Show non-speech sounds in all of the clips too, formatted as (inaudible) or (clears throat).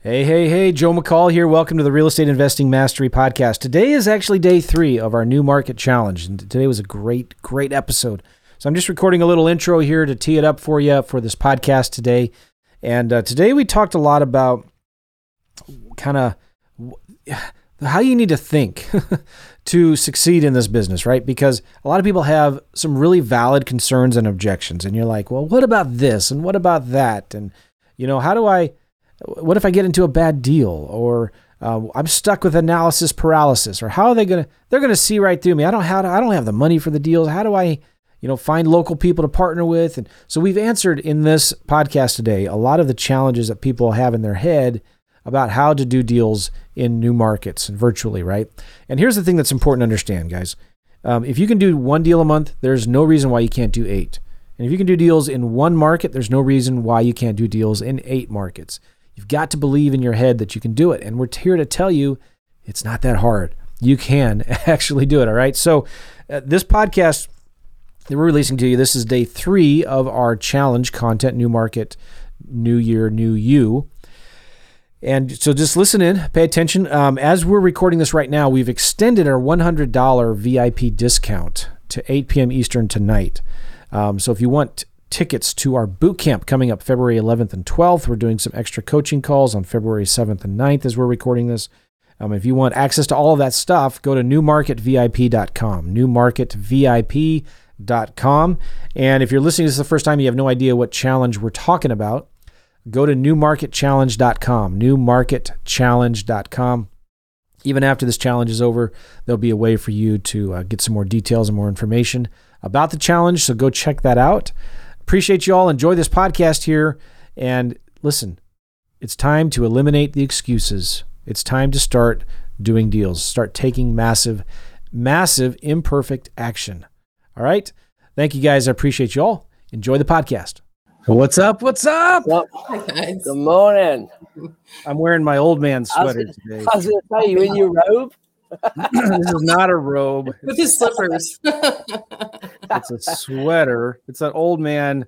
Hey, hey, hey, Joe McCall here. Welcome to the Real Estate Investing Mastery Podcast. Today is actually day three of our new market challenge. And today was a great, great episode. So I'm just recording a little intro here to tee it up for you for this podcast today. And uh, today we talked a lot about kind of how you need to think (laughs) to succeed in this business, right? Because a lot of people have some really valid concerns and objections. And you're like, well, what about this? And what about that? And, you know, how do I what if I get into a bad deal or uh, I'm stuck with analysis paralysis or how are they going to they're going to see right through me. I don't have I don't have the money for the deals. How do I you know find local people to partner with and so we've answered in this podcast today a lot of the challenges that people have in their head about how to do deals in new markets and virtually, right? And here's the thing that's important to understand, guys. Um, if you can do one deal a month, there's no reason why you can't do eight. And if you can do deals in one market, there's no reason why you can't do deals in eight markets. You've got to believe in your head that you can do it. And we're here to tell you it's not that hard. You can (laughs) actually do it. All right. So, uh, this podcast that we're releasing to you, this is day three of our challenge content, new market, new year, new you. And so just listen in, pay attention. Um, as we're recording this right now, we've extended our $100 VIP discount to 8 p.m. Eastern tonight. Um, so if you want tickets to our boot camp coming up February 11th and 12th. We're doing some extra coaching calls on February 7th and 9th as we're recording this. Um, if you want access to all of that stuff, go to newmarketvip.com. Newmarketvip.com. And if you're listening to this the first time, you have no idea what challenge we're talking about, go to newmarketchallenge.com. Newmarketchallenge.com. Even after this challenge is over, there'll be a way for you to uh, get some more details and more information about the challenge. So go check that out. Appreciate you all. Enjoy this podcast here. And listen, it's time to eliminate the excuses. It's time to start doing deals, start taking massive, massive, imperfect action. All right. Thank you guys. I appreciate you all. Enjoy the podcast. What's up? What's up? Good morning. I'm wearing my old man sweater was, today. I was going to tell you in your robe. This is not a robe. (laughs) With his slippers. it's a sweater. It's an old man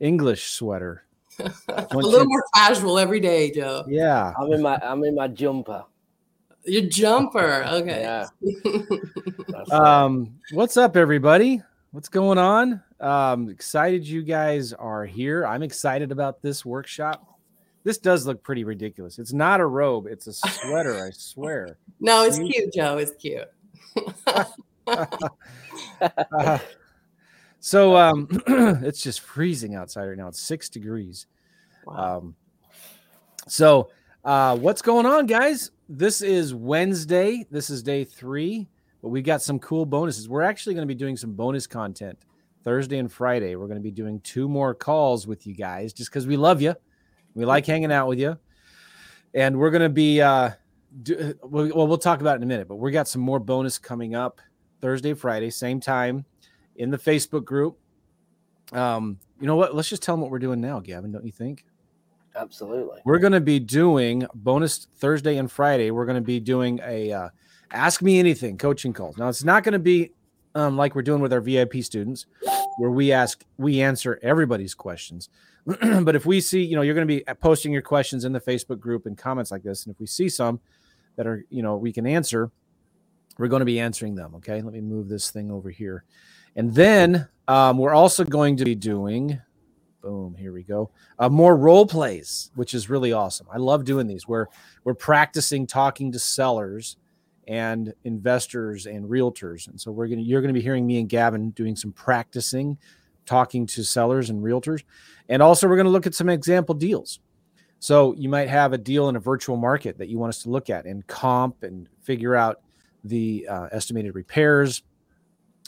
English sweater. (laughs) a little more casual every day, Joe. Yeah. I'm in my I'm in my jumper. Your jumper. Okay. Yeah. (laughs) um, what's up, everybody? What's going on? Um, excited you guys are here. I'm excited about this workshop. This does look pretty ridiculous. It's not a robe, it's a (laughs) sweater, I swear. No, it's See? cute, Joe. It's cute. uh, (laughs) so (laughs) um, (clears throat) it's just freezing outside right now. It's six degrees. Wow. Um, so uh, what's going on, guys? This is Wednesday. This is day three, but we've got some cool bonuses. We're actually going to be doing some bonus content Thursday and Friday. We're going to be doing two more calls with you guys just because we love you. We like hanging out with you, and we're gonna be. Uh, do, well, we'll talk about it in a minute, but we got some more bonus coming up Thursday, Friday, same time in the Facebook group. Um, you know what? Let's just tell them what we're doing now, Gavin. Don't you think? Absolutely. We're going to be doing bonus Thursday and Friday. We're going to be doing a uh, ask me anything coaching calls. Now it's not going to be um, like we're doing with our VIP students, where we ask we answer everybody's questions. (clears throat) but if we see, you know, you're going to be posting your questions in the Facebook group and comments like this, and if we see some that are, you know, we can answer, we're going to be answering them. Okay, let me move this thing over here, and then um, we're also going to be doing, boom, here we go, uh, more role plays, which is really awesome. I love doing these. Where we're practicing talking to sellers and investors and realtors, and so we're gonna you're going to be hearing me and Gavin doing some practicing talking to sellers and realtors. And also, we're going to look at some example deals. So, you might have a deal in a virtual market that you want us to look at and comp and figure out the uh, estimated repairs,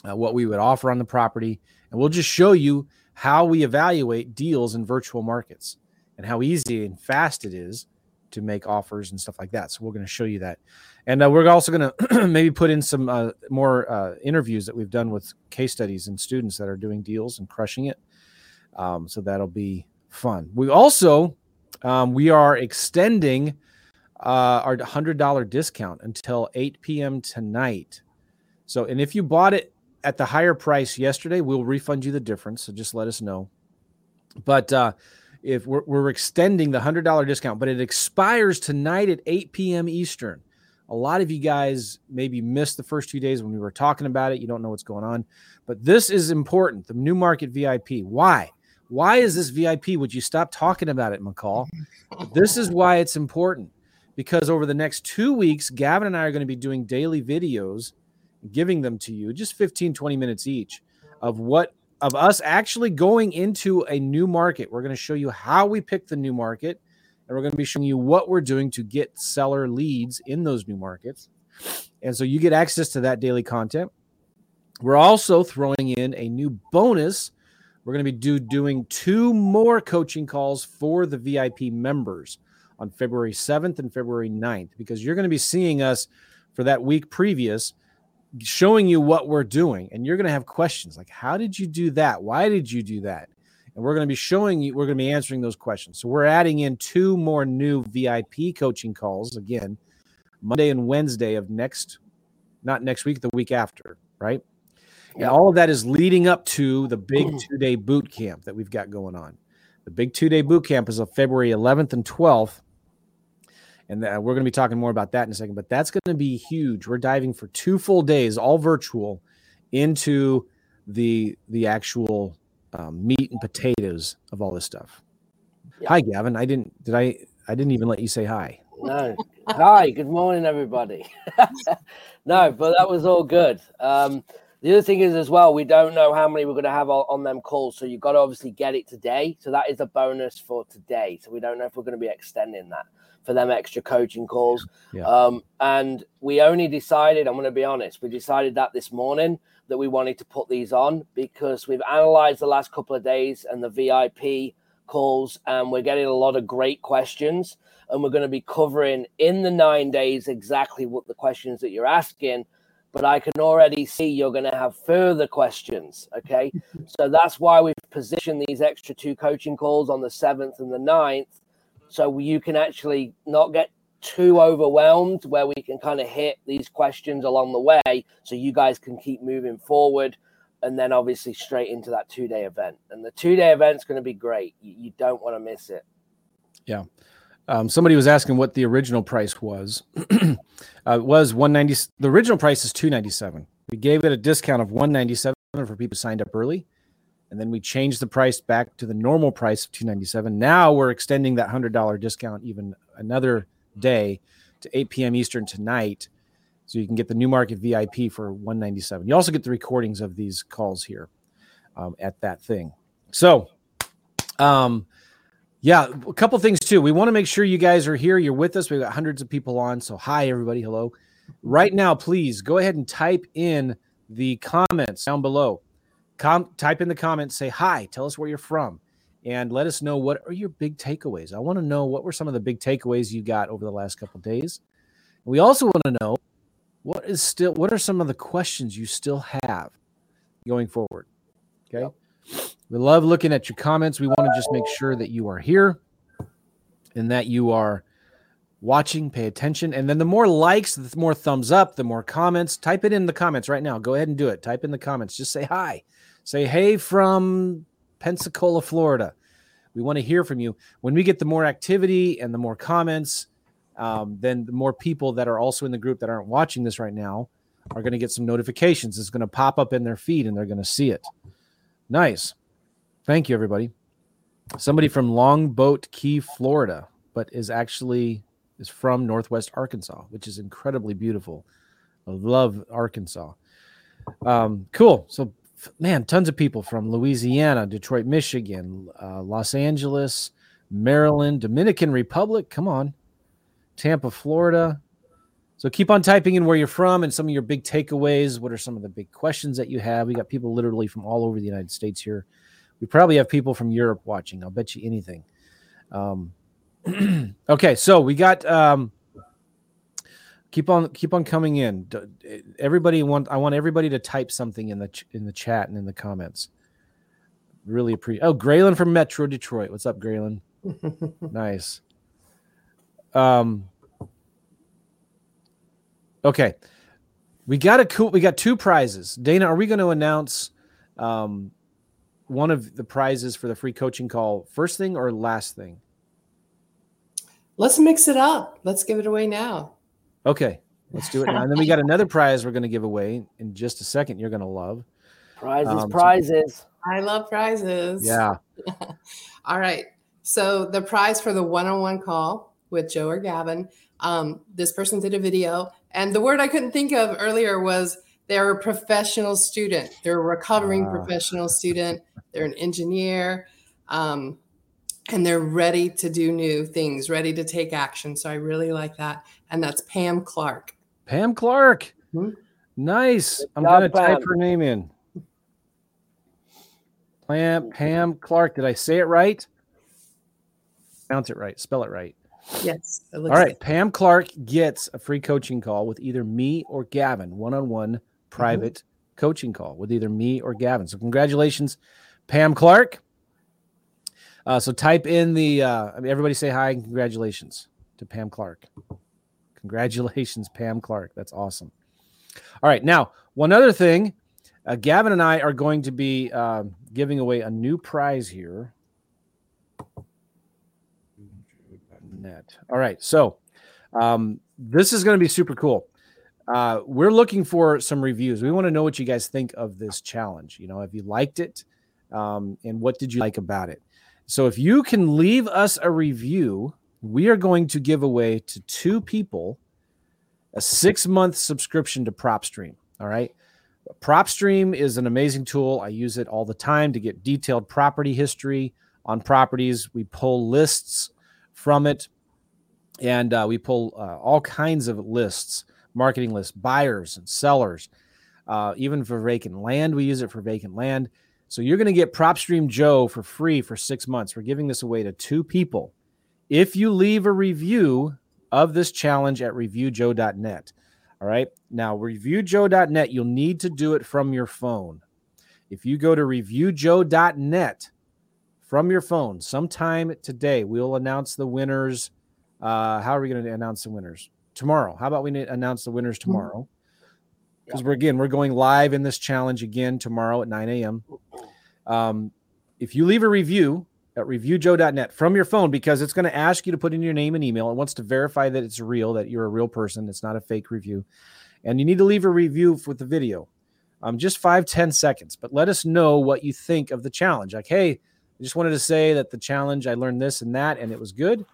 uh, what we would offer on the property. And we'll just show you how we evaluate deals in virtual markets and how easy and fast it is to make offers and stuff like that. So, we're going to show you that. And uh, we're also going to (clears throat) maybe put in some uh, more uh, interviews that we've done with case studies and students that are doing deals and crushing it. Um, so that'll be fun. We also um, we are extending uh, our hundred dollar discount until 8 p.m. tonight. So, and if you bought it at the higher price yesterday, we'll refund you the difference. So just let us know. But uh, if we're, we're extending the hundred dollar discount, but it expires tonight at 8 p.m. Eastern. A lot of you guys maybe missed the first two days when we were talking about it. You don't know what's going on, but this is important. The new market VIP. Why? Why is this VIP? Would you stop talking about it, McCall? (laughs) this is why it's important because over the next two weeks, Gavin and I are going to be doing daily videos, giving them to you just 15, 20 minutes each of what of us actually going into a new market. We're going to show you how we pick the new market, and we're going to be showing you what we're doing to get seller leads in those new markets. And so you get access to that daily content. We're also throwing in a new bonus. We're going to be do, doing two more coaching calls for the VIP members on February 7th and February 9th because you're going to be seeing us for that week previous showing you what we're doing and you're going to have questions like how did you do that? Why did you do that? And we're going to be showing you we're going to be answering those questions. So we're adding in two more new vip coaching calls again monday and wednesday of next not next week the week after right? And all of that is leading up to the big (clears throat) two day boot camp that we've got going on. The big two day boot camp is on february 11th and 12th and uh, we're going to be talking more about that in a second but that's going to be huge we're diving for two full days all virtual into the the actual um, meat and potatoes of all this stuff Yeah. hi gavin i didn't did i i didn't even let you say hi No. Hi, good morning, everybody. (laughs) no, but that was all good. Um, the other thing is as well, we don't know how many we're going to have on, on them calls, so you've got to obviously get it today. So that is a bonus for today. So we don't know if we're going to be extending that for them extra coaching calls. Yeah. Um, and we only decided, I'm going to be honest, we decided that this morning that we wanted to put these on because we've analyzed the last couple of days and the VIP calls, and we're getting a lot of great questions. And we're going to be covering in the nine days exactly what the questions that you're asking. But I can already see you're going to have further questions. Okay. (laughs) so that's why we've positioned these extra two coaching calls on the 7th and the 9th. So you can actually not get too overwhelmed where we can kind of hit these questions along the way so you guys can keep moving forward and then obviously straight into that two day event. And the two day event's going to be great. You, you don't want to miss it. Yeah. um, somebody was asking what the original price was. (clears throat) Uh, it was 190 the original price is 297 we gave it a discount of 197 for people signed up early and then we changed the price back to the normal price of 297 now we're extending that $100 discount even another day to 8 p.m eastern tonight so you can get the new market vip for 197 you also get the recordings of these calls here um, at that thing so um, yeah, a couple things too. We want to make sure you guys are here. You're with us. We've got hundreds of people on. So, hi, everybody. Hello. Right now, please go ahead and type in the comments down below. Com- type in the comments, say hi, tell us where you're from, and let us know what are your big takeaways. I want to know what were some of the big takeaways you got over the last couple days. We also want to know what is still what are some of the questions you still have going forward. Okay. We love looking at your comments. We want to just make sure that you are here and that you are watching, pay attention. And then the more likes, the more thumbs up, the more comments. Type it in the comments right now. Go ahead and do it. Type in the comments. Just say hi. Say hey from Pensacola, Florida. We want to hear from you. When we get the more activity and the more comments, um, then the more people that are also in the group that aren't watching this right now are going to get some notifications. It's going to pop up in their feed and they're going to see it. Nice. Thank you, everybody. Somebody from Longboat Key, Florida, but is actually is from Northwest Arkansas, which is incredibly beautiful. I love Arkansas. Um, cool. So, man, tons of people from Louisiana, Detroit, Michigan, uh, Los Angeles, Maryland, Dominican Republic. Come on, Tampa, Florida. So keep on typing in where you're from and some of your big takeaways. What are some of the big questions that you have? We got people literally from all over the United States here. We probably have people from Europe watching. I'll bet you anything. Um, (clears throat) okay, so we got um, keep on keep on coming in. Everybody want I want everybody to type something in the ch- in the chat and in the comments. Really appreciate. Oh, Graylin from Metro Detroit. What's up, Graylin? (laughs) nice. Um. Okay, we got a cool. We got two prizes. Dana, are we going to announce? Um, one of the prizes for the free coaching call first thing or last thing? Let's mix it up. Let's give it away now. Okay, let's do it now. And then we got another (laughs) prize we're going to give away in just a second. You're going to love Prizes, Um, so- prizes. I love prizes. yeah. (laughs) All right. So the prize for the one-on-one call with Joe or Gavin, um, this person did a video, and the word I couldn't think of earlier was they're a professional student. They're a recovering Ah. professional student. They're an engineer, um, and they're ready to do new things, ready to take action. So I really like that, and that's Pam Clark. Pam Clark. Mhm. Nice. Good I'm job, going to type her name in. Pam, Pam Clark. Did I say it right? Pronounce it right. Spell it right. Yes. it All looks right. Pam Clark gets a free coaching call with either me or Gavin, one on one private coaching call with either me or Gavin. So, congratulations, Pam Clark. Uh, so, type in the, uh, I mean, everybody say hi and congratulations to Pam Clark. Congratulations, Pam Clark. That's awesome. All right. Now, one other thing uh, Gavin and I are going to be uh, giving away a new prize here. Net. All right. So um, this is going to be super cool. Uh, we're looking for some reviews. We want to know what you guys think of this challenge. You know, have you liked it? Um, and what did you like about it? So if you can leave us a review, we are going to give away to two people a six month subscription to PropStream. All right. PropStream is an amazing tool. I use it all the time to get detailed property history on properties. We pull lists from it and uh, we pull uh, all kinds of lists, marketing lists, buyers and sellers, uh, even for vacant land. We use it for vacant land. So you're going to get PropStream Joe for free for six months. We're giving this away to two people. If you leave a review of this challenge at reviewjoe.net. All right. Now, reviewjoe.net, you'll need to do it from your phone. If you go to reviewjoe.net from your phone sometime today, we'll announce the winners. Uh, how are we going to announce the winners? Tomorrow. How about we announce the winners tomorrow? Because we're again, we're going live in this challenge again tomorrow at 9 a.m. Um, if you leave a review at reviewjoe.net from your phone, because it's going to ask you to put in your name and email, it wants to verify that it's real, that you're a real person, it's not a fake review, and you need to leave a review with the video, um, just five ten seconds. But let us know what you think of the challenge. Like, hey, I just wanted to say that the challenge, I learned this and that, and it was good.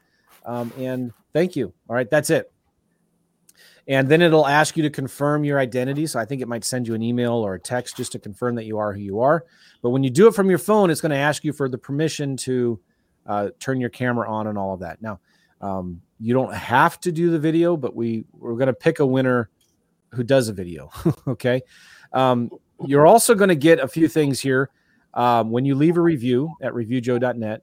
Um, and thank you. All right, that's it. And then it'll ask you to confirm your identity. So I think it might send you an email or a text just to confirm that you are who you are. But when you do it from your phone, it's going to ask you for the permission to uh, turn your camera on and all of that. Now, um, you don't have to do the video, but we we're going to pick a winner who does a video. (laughs) okay. Um, you're also going to get a few things here um, when you leave a review at reviewjoe.net.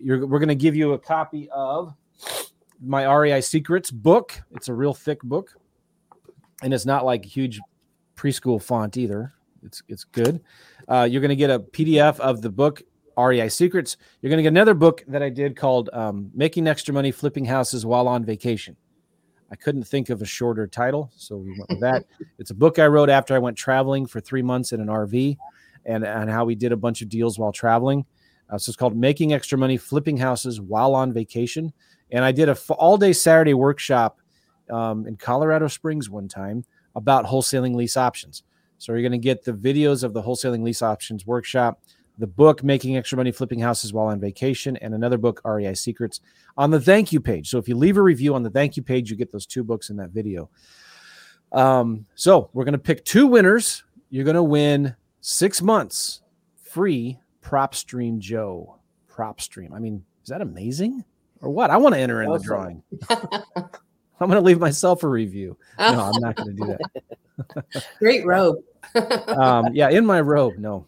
You're, we're going to give you a copy of my REI Secrets book. It's a real thick book, and it's not like huge preschool font either. It's it's good. Uh, you're going to get a PDF of the book REI Secrets. You're going to get another book that I did called um, Making Extra Money Flipping Houses While on Vacation. I couldn't think of a shorter title, so we went with that. (laughs) it's a book I wrote after I went traveling for three months in an RV, and and how we did a bunch of deals while traveling. Uh, so it's called Making Extra Money Flipping Houses While on Vacation. And I did a all day Saturday workshop um, in Colorado Springs one time about wholesaling lease options. So you're going to get the videos of the wholesaling lease options workshop, the book Making Extra Money Flipping Houses While on Vacation, and another book, REI Secrets, on the thank you page. So if you leave a review on the thank you page, you get those two books in that video. Um, so we're going to pick two winners. You're going to win six months free PropStream Joe. PropStream. I mean, is that amazing? Or what? I want to enter in the drawing. (laughs) I'm going to leave myself a review. No, I'm not going to do that. (laughs) Great robe. (laughs) um, yeah, in my robe. No.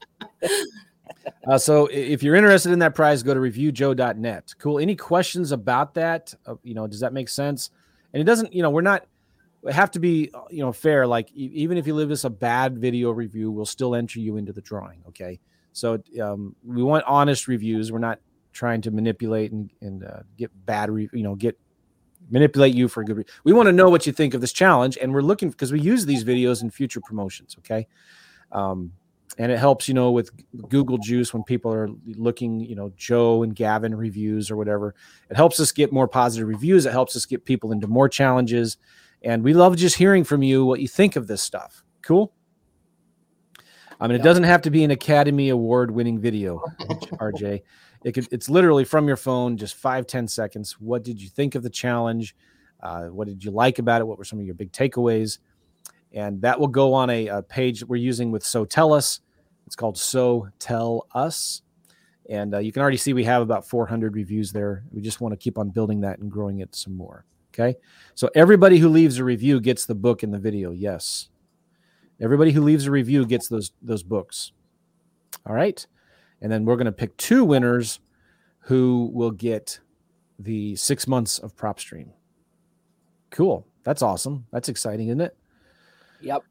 Uh, so if you're interested in that prize, go to reviewjoe.net. Cool. Any questions about that? Uh, you know, does that make sense? And it doesn't, you know, we're not, we have to be, uh, you know, fair. Like e- even if you leave us a bad video review, we'll still enter you into the drawing. Okay. So um, we want honest reviews. We're not trying to manipulate and, and uh, get bad, re- you know, get manipulate you for a good. Re- we want to know what you think of this challenge, and we're looking because we use these videos in future promotions. Okay, um, and it helps you know with google juice when people are looking you know joe and gavin reviews or whatever it helps us get more positive reviews it helps us get people into more challenges and we love just hearing from you what you think of this stuff cool i mean it doesn't have to be an academy award winning video (laughs) rj it could it's literally from your phone just five ten seconds what did you think of the challenge uh, what did you like about it what were some of your big takeaways and that will go on a, a page we're using with so tell us it's called So Tell Us. And uh, you can already see we have about 400 reviews there. We just want to keep on building that and growing it some more. Okay. So everybody who leaves a review gets the book in the video. Yes. Everybody who leaves a review gets those those books. All right. And then we're going to pick two winners who will get the six months of PropStream. Cool. That's awesome. That's exciting, isn't it? Yep.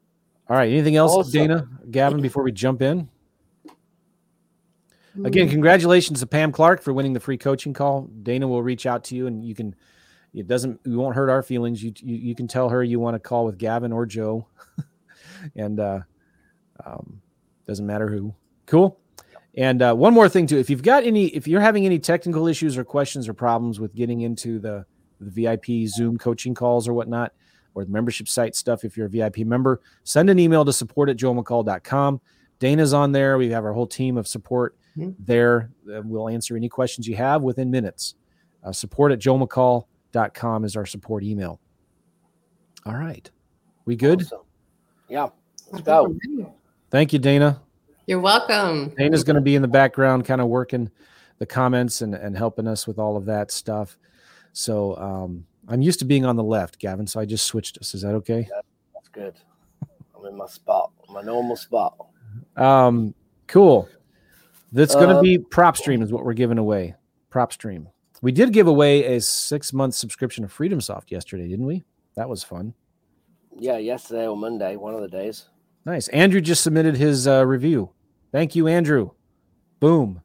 All right. Anything else, Awesome. Dana, Gavin, before we jump in? Again, congratulations to Pam Clark for winning the free coaching call. Dana will reach out to you, and you can. It doesn't. You won't hurt our feelings. You you, you can tell her you want to call with Gavin or Joe, (laughs) and uh, um, doesn't matter who. Cool. And uh, one more thing too, if you've got any, if you're having any technical issues or questions or problems with getting into the the VIP Zoom coaching calls or whatnot, or the membership site stuff, if you're a VIP member, send an email to support at joemccall.com. Dana's on there. We have our whole team of support Mhm. there. Uh, we'll answer any questions you have within minutes. Uh, support at joemccall.com is our support email. All right. We good? Awesome. Yeah. Let's go. Thank you, Dana. You're welcome. Dana's going to be in the background, kind of working the comments and, and helping us with all of that stuff. So um, I'm used to being on the left, Gavin. So I just switched us. Is that okay? That's good. I'm in my spot, my normal spot. Um, cool. That's going to Um, be PropStream is what we're giving away. PropStream. We did give away a six month subscription of FreedomSoft yesterday, didn't we? That was fun. Yeah, yesterday or Monday, one of the days. Nice. Andrew just submitted his uh, review. Thank you, Andrew. Boom.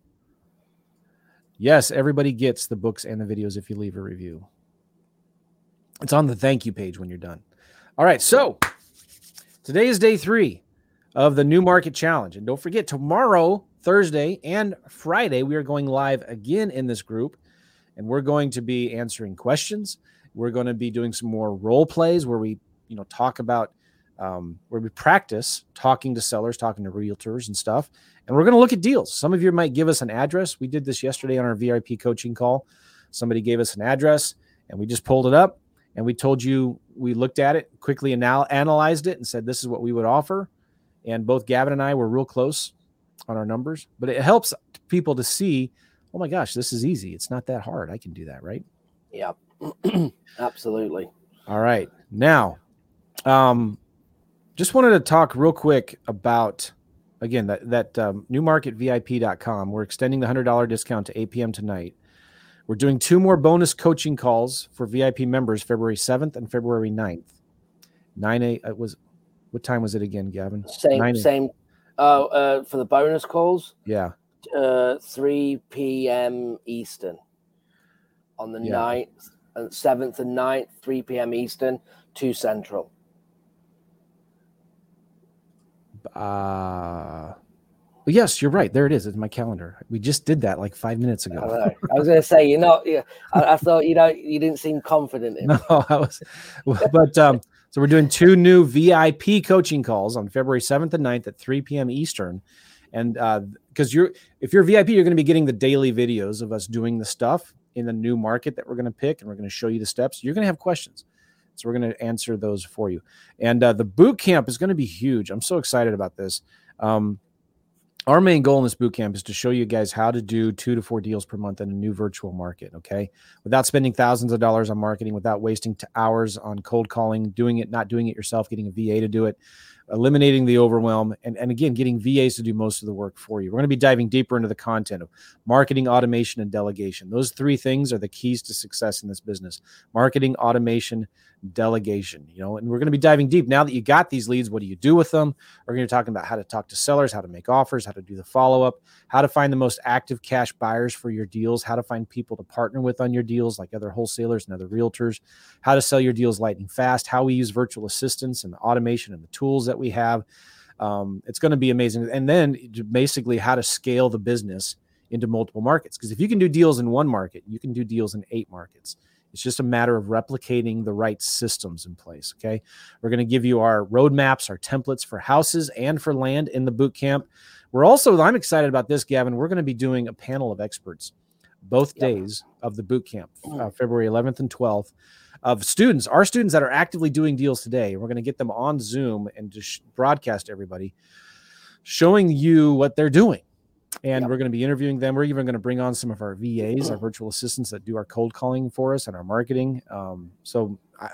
Yes, everybody gets the books and the videos if you leave a review. It's on the thank you page when you're done. All right. So today is day three of the new market challenge. And don't forget, tomorrow, Thursday, and Friday, we are going live again in this group. And we're going to be answering questions. We're going to be doing some more role plays where we, you know, talk about um, where we practice talking to sellers, talking to realtors and stuff. And we're going to look at deals. Some of you might give us an address. We did this yesterday on our VIP coaching call. Somebody gave us an address and we just pulled it up and we told you we looked at it, quickly anal- analyzed it, and said this is what we would offer. And both Gavin and I were real close on our numbers, but it helps people to see, oh my gosh, this is easy. It's not that hard. I can do that, right? Yeah. (clears throat) Absolutely. All right. Now, um, just wanted to talk real quick about again that that um, newmarketvip.com. We're extending the hundred dollar discount to 8 p.m. tonight. We're doing two more bonus coaching calls for VIP members, February 7th and February 9th. 9 a it was what time was it again, Gavin? Same, same. Uh, uh, for the bonus calls, Yeah. uh, 3 p.m. Eastern on the Yeah. 9th, and 7th and 9th, 3 p.m. Eastern, 2 Central. Uh yes, you're right. There it is. It's my calendar. We just did that like five minutes ago. know. I was going to say, you're not, yeah, I, I thought, you know, you didn't seem confident in (laughs) No, I was, but um, so we're doing two new VIP coaching calls on February 7th and 9th at 3 p.m. Eastern. And uh because you're, if you're VIP, you're going to be getting the daily videos of us doing the stuff in the new market that we're going to pick, and we're going to show you the steps. You're going to have questions. So we're going to answer those for you. And uh, the boot camp is going to be huge. I'm so excited about this. Um, our main goal in this boot camp is to show you guys how to do two to four deals per month in a new virtual market. Okay without spending thousands of dollars on marketing, without wasting hours on cold calling, doing it, not doing it yourself, getting a VA to do it, eliminating the overwhelm, and, and again, getting VAs to do most of the work for you. We're going to be diving deeper into the content of marketing, automation, and delegation. Those three things are the keys to success in this business marketing, automation, delegation. You know, and we're going to be diving deep. Now that you got these leads, what do you do with them? We're going to be talking about how to talk to sellers, how to make offers, how to do the follow up, how to find the most active cash buyers for your deals, how to find people to partner with on your deals, like other wholesalers and other realtors, how to sell your deals lightning fast, how we use virtual assistants and the automation and the tools that we have. Um, it's going to be amazing. And then basically how to scale the business into multiple markets. Because if you can do deals in one market, you can do deals in eight markets. It's just a matter of replicating the right systems in place. Okay. We're going to give you our roadmaps, our templates for houses and for land in the boot camp. We're also, I'm excited about this, Gavin. We're going to be doing a panel of experts both yep. days of the boot camp, uh, mm. February 11th and 12th, of students, our students that are actively doing deals today. We're going to get them on Zoom and just broadcast everybody, showing you what they're doing and yep. we're going to be interviewing them. We're even going to bring on some of our VAs, our virtual assistants that do our cold calling for us and our marketing. Um, so I,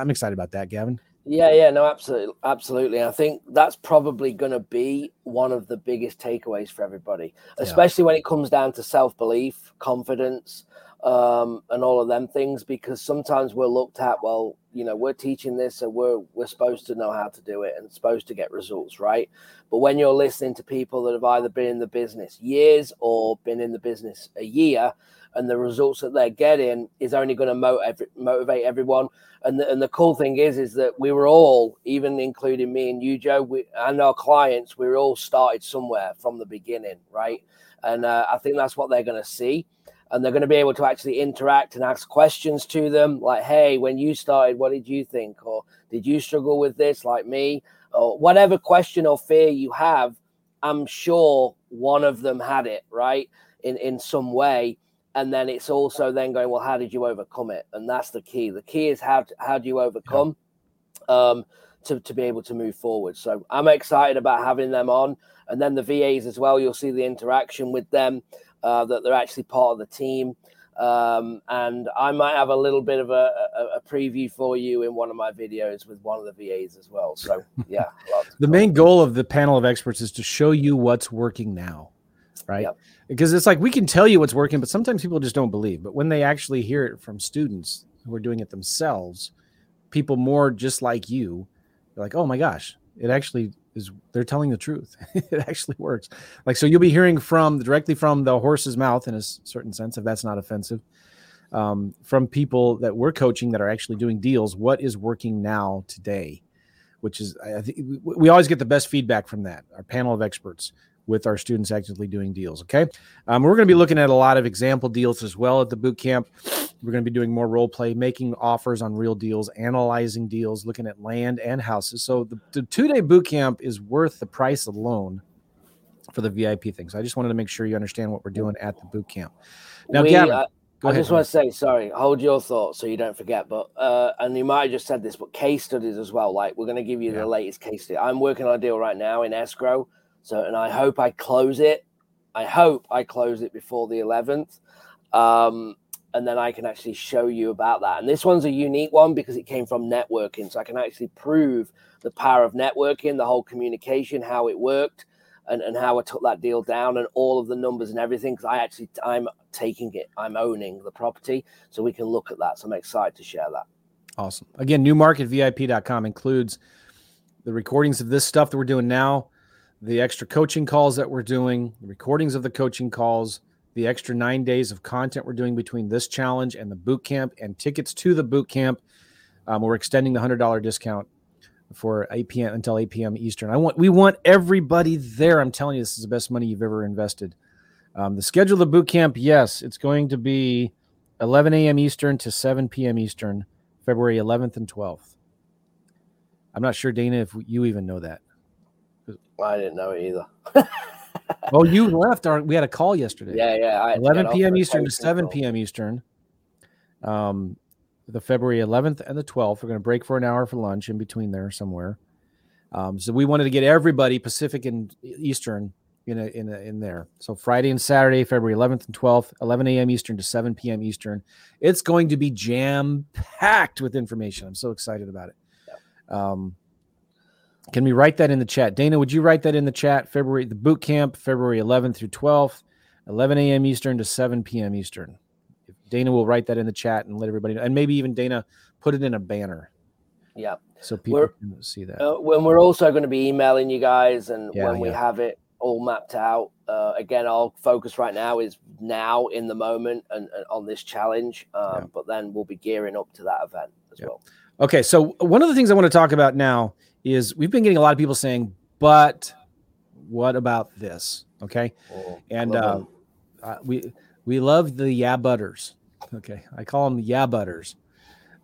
am excited about that, Gavin. Yeah, yeah, no, absolutely, absolutely. I think that's probably going to be one of the biggest takeaways for everybody, especially yeah. when it comes down to self belief, confidence, um, and all of them things because sometimes we're looked at well you know we're teaching this so we're we're supposed to know how to do it and supposed to get results right? But when you're listening to people that have either been in the business years or been in the business a year and the results that they're getting is only going to motivate everyone. And the, and the cool thing is is that we were all even including me and you joe we, and our clients we were all started somewhere from the beginning right? And uh, i think that's what they're going to see and they're going to be able to actually interact and ask questions to them like hey when you started what did you think? Or did you struggle with this like me? Or whatever question or fear you have i'm sure one of them had it right in in some way. And then it's also then going well how did you overcome it? And that's the key. The key is how to, how do you overcome um to, to be able to move forward. So i'm excited about having them on. And then the vas as well you'll see the interaction with them uh, that they're actually part of the team. Um, and I might have a little bit of a, a, a, preview for you in one of my videos with one of the VAs as well. So, (laughs) yeah. the main goal of the panel of experts is to show you what's working now, right? Yep. Because it's like we can tell you what's working, but sometimes people just don't believe. But when they actually hear it from students who are doing it themselves, people more just like you, they're like, oh my gosh, it actually they're telling the truth. (laughs) it actually works. Like so, you'll be hearing from directly from the horse's mouth in a certain sense, if that's not offensive, um, from people that we're coaching that are actually doing deals. What is working now today? Which is, I think we always get the best feedback from that. Our panel of experts with our students actively doing deals. Okay. Um, we're going to be looking at a lot of example deals as well at the boot camp. We're going to be doing more role play, making offers on real deals, analyzing deals, looking at land and houses. So the, the two day boot camp is worth the price alone for the VIP thing. So I just wanted to make sure you understand what we're doing at the boot camp. Now, we, Gavin, uh, I ahead, just want to say, sorry, hold your thoughts so you don't forget. But uh, and you might have just said this, but case studies as well. Like we're going to give you yeah. the latest case study. I'm working on a deal right now in escrow so, and I hope I close it. I hope I close it before the 11th. Um, and then I can actually show you about that. And this one's a unique one because it came from networking. So I can actually prove the power of networking, the whole communication, how it worked, and, and how I took that deal down and all of the numbers and everything. Because I actually, I'm taking it, I'm owning the property. So we can look at that. So I'm excited to share that. Awesome. Again, newmarketvip.com includes the recordings of this stuff that we're doing now the extra coaching calls that we're doing, the recordings of the coaching calls, the extra nine days of content we're doing between this challenge and the boot camp, and tickets to the boot camp. Um, we're extending the hundred dollar discount for 8 p.m. until 8 p.m. Eastern. I want we want everybody there. I'm telling you, this is the best money you've ever invested. Um, the schedule of the boot camp, yes, it's going to be 11 a.m. Eastern to 7 p.m. Eastern, February 11th and 12th. I'm not sure, Dana, if you even know that. I didn't know either. (laughs) oh, you left. Our, we had a call yesterday. Yeah, yeah. 11 p.m. Eastern to 7 p.m. Eastern. Um, the February 11th and the 12th. We're going to break for an hour for lunch in between there somewhere. Um, so we wanted to get everybody Pacific and Eastern in a, in a, in there. So Friday and Saturday, February 11th and 12th, 11 a.m. Eastern to 7 p.m. Eastern. It's going to be jam packed with information. I'm so excited about it. Um, can we write that in the chat? Dana, would you write that in the chat? February, the boot camp, February 11th through 12th, 11 a.m. Eastern to 7 p.m. Eastern. Dana will write that in the chat and let everybody know. And maybe even Dana put it in a banner. Yeah. So people we're, can see that. Uh, when we're also going to be emailing you guys and yeah, when yeah. we have it all mapped out. Uh, again, our focus right now is now in the moment and, and on this challenge. Um, yeah. But then we'll be gearing up to that event as well. Okay. So one of the things I want to talk about now is we've been getting a lot of people saying but what about this? Okay. Oh, And uh, uh, we we love the yeah butters. Okay, I call them yeah butters.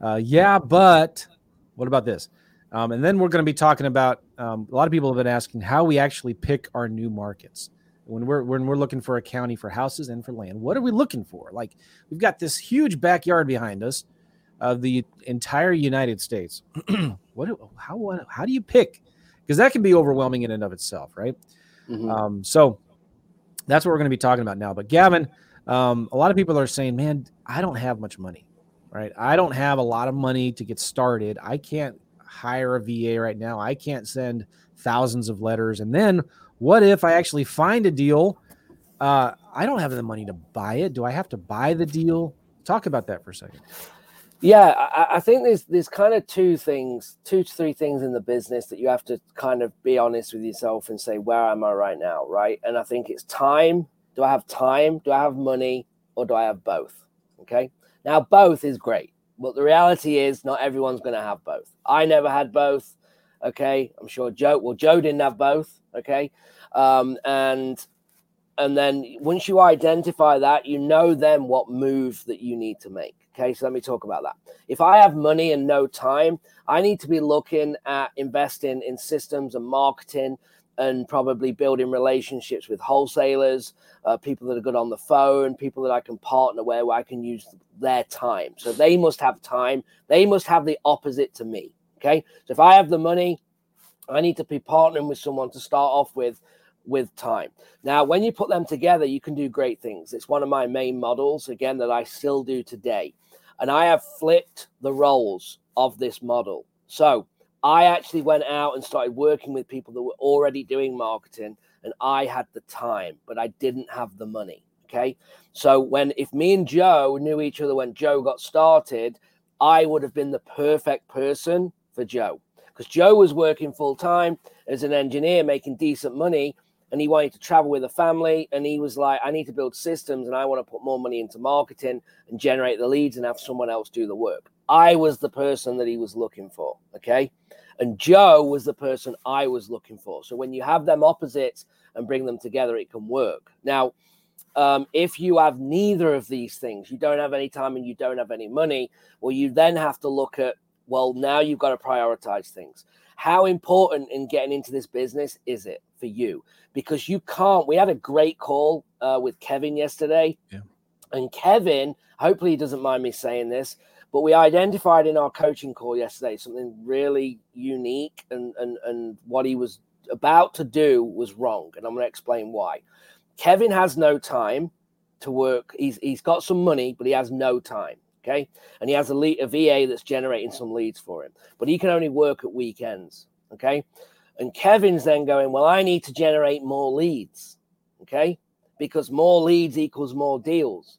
Uh, yeah, but what about this? Um, and then we're going to be talking about. Um, a lot of people have been asking how we actually pick our new markets when we're when we're looking for a county for houses and for land. What are we looking for? Like we've got this huge backyard behind us of the entire United States. (clears throat) what? How? How do you pick? Because that can be overwhelming in and of itself, right? Mhm. Um, so that's what we're going to be talking about now. But Gavin, um, a lot of people are saying, "Man, I don't have much money, right? I don't have a lot of money to get started. I can't hire a VA right now. I can't send thousands of letters. And then what if I actually find a deal? Uh, I don't have the money to buy it. Do I have to buy the deal? Talk about that for a second. Yeah, I, I think there's there's kind of two things, two to three things in the business that you have to kind of be honest with yourself and say, where am I right now, right? And I think it's time. Do I have time? Do I have money? Or do I have both? Okay. Now both is great, but the reality is not everyone's going to have both. I never had both. Okay, I'm sure Joe. Well, Joe didn't have both. Okay, um, and and then once you identify that, you know then what move that you need to make. Okay, so let me talk about that. If I have money and no time, I need to be looking at investing in systems and marketing and probably building relationships with wholesalers, uh, people that are good on the phone, people that I can partner where, where I can use their time. So they must have time. They must have the opposite to me. Okay, so if I have the money, I need to be partnering with someone to start off with with time. Now, when you put them together, you can do great things. It's one of my main models, again, that I still do today. And I have flipped the roles of this model. So I actually went out and started working with people that were already doing marketing, and I had the time, but I didn't have the money. Okay. So when, if me and Joe knew each other when Joe got started, I would have been the perfect person for Joe because Joe was working full time as an engineer, making decent money, and he wanted to travel with a family. And he was like, I need to build systems and I want to put more money into marketing and generate the leads and have someone else do the work. I was the person that he was looking for. Okay. And Joe was the person I was looking for. So when you have them opposites and bring them together, it can work. Now, um, if you have neither of these things, you don't have any time and you don't have any money, well, you then have to look at, well, now you've got to prioritize things. How important in getting into this business is it for you? Because you can't. We had a great call uh, with Kevin yesterday. Yeah. And Kevin, hopefully he doesn't mind me saying this, but we identified in our coaching call yesterday something really unique and and and what he was about to do was wrong. And I'm going to explain why. Kevin has no time to work. He's he's got some money, but he has no time. Okay, and he has a, lead, a VA that's generating some leads for him, but he can only work at weekends. Okay, and Kevin's then going, well, I need to generate more leads. Okay, because more leads equals more deals.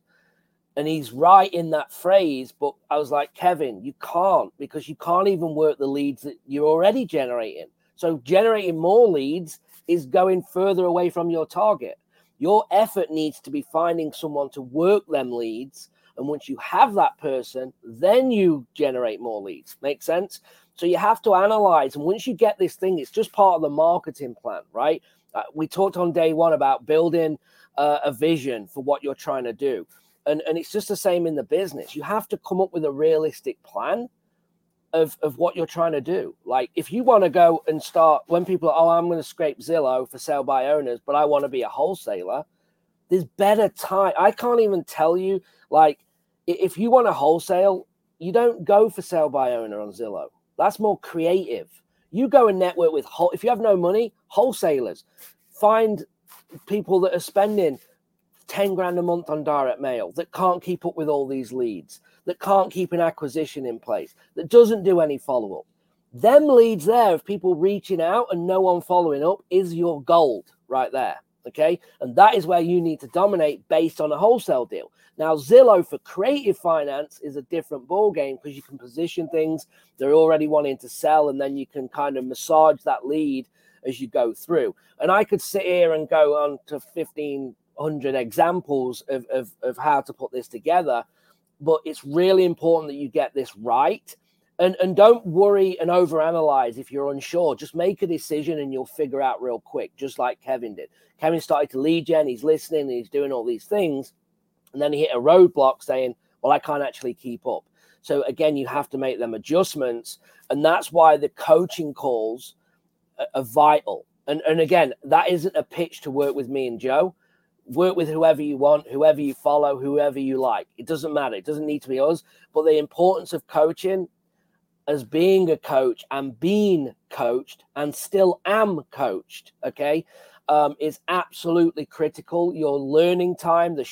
And he's right in that phrase, but I was like, Kevin, you can't because you can't even work the leads that you're already generating. So generating more leads is going further away from your target. Your effort needs to be finding someone to work them leads. And once you have that person, then you generate more leads. Make sense? So you have to analyze. And once you get this thing, it's just part of the marketing plan, right? Uh, we talked on day one about building uh, a vision for what you're trying to do. And, and it's just the same in the business. You have to come up with a realistic plan of, of what you're trying to do. Like if you want to go and start when people are, oh, I'm going to scrape Zillow for sale by owners, but I want to be a wholesaler, there's better time. I can't even tell you, like, if you want to wholesale, you don't go for sale by owner on Zillow. That's more creative. You go and network with whole if you have no money, wholesalers. Find people that are spending 10 grand a month on direct mail that can't keep up with all these leads, that can't keep an acquisition in place, that doesn't do any follow up. Them leads there of people reaching out and no one following up is your gold right there. Okay. And that is where you need to dominate based on a wholesale deal. Now, Zillow for creative finance is a different ball game because you can position things they're already wanting to sell, and then you can kind of massage that lead as you go through. And I could sit here and go on to 1500 examples of, of, of how to put this together, but it's really important that you get this right and and don't worry and overanalyze if you're unsure. Just make a decision and you'll figure out real quick, just like Kevin did. Kevin started to lead gen, he's listening, and he's doing all these things, and then he hit a roadblock saying, "Well, I can't actually keep up." So again, you have to make them adjustments, and that's why the coaching calls are, vital. And and again, that isn't a pitch to work with me and Joe work with whoever you want, whoever you follow, whoever you like. It doesn't matter. It doesn't need to be us. But the importance of coaching as being a coach and being coached and still am coached, okay, um, is absolutely critical. Your learning time, the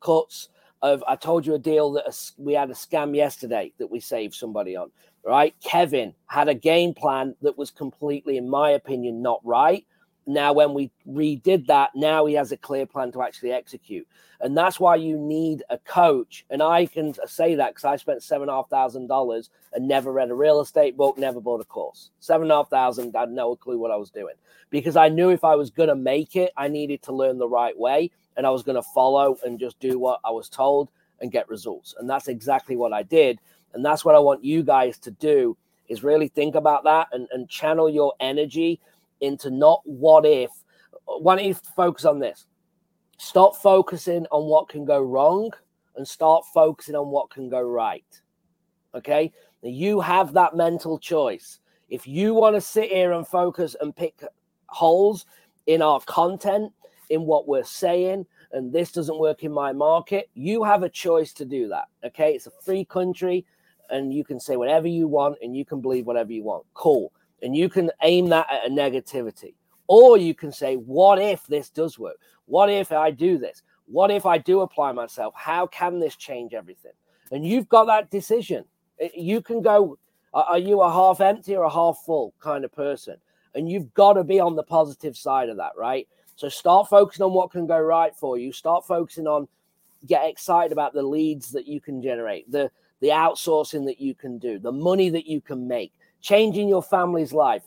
shortcuts of, I told you a deal that a, we had a scam yesterday that we saved somebody on, right? Kevin had a game plan that was completely, in my opinion, not right. Now when we redid that now he has a clear plan to actually execute. And that's why you need a coach. And i can say that because i spent seven and a half thousand dollars and never read a real estate book never bought a course. Seven and a half thousand i had no clue what i was doing. Because i knew if i was going to make it i needed to learn the right way and i was going to follow and just do what i was told and get results and that's exactly what i did and that's what i want you guys to do is really think about that and, and channel your energy into not what if. Why don't you focus on this? Stop focusing on what can go wrong and start focusing on what can go right. Okay. Now you have that mental choice. If you want to sit here and focus and pick holes in our content, in what we're saying, and this doesn't work in my market, you have a choice to do that. Okay. It's a free country and you can say whatever you want and you can believe whatever you want. Cool and you can aim that at a negativity. Or you can say, what if this does work? What if I do this? What if I do apply myself? How can this change everything? And you've got that decision. Eh, you can go, are you a half empty or a half full kind of person? And you've got to be on the positive side of that, right? So start focusing on what can go right for you. Start focusing on get excited about the leads that you can generate, the the outsourcing that you can do, the money that you can make changing your family's life.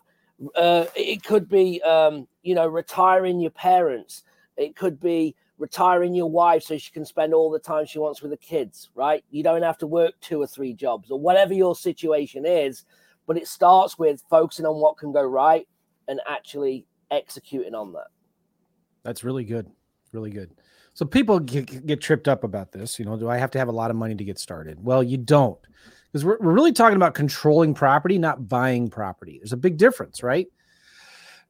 Uh, it could be, um, you know, retiring your parents. It could be retiring your wife so she can spend all the time she wants with the kids, right? You don't have to work two or three jobs or whatever your situation is. But it starts with focusing on what can go right and actually executing on that. That's really good. Really good. So people get, get tripped up about this. You know, do I have to have a lot of money to get started? Well, you don't because we're, we're really talking about controlling property, not buying property. There's a big difference, right?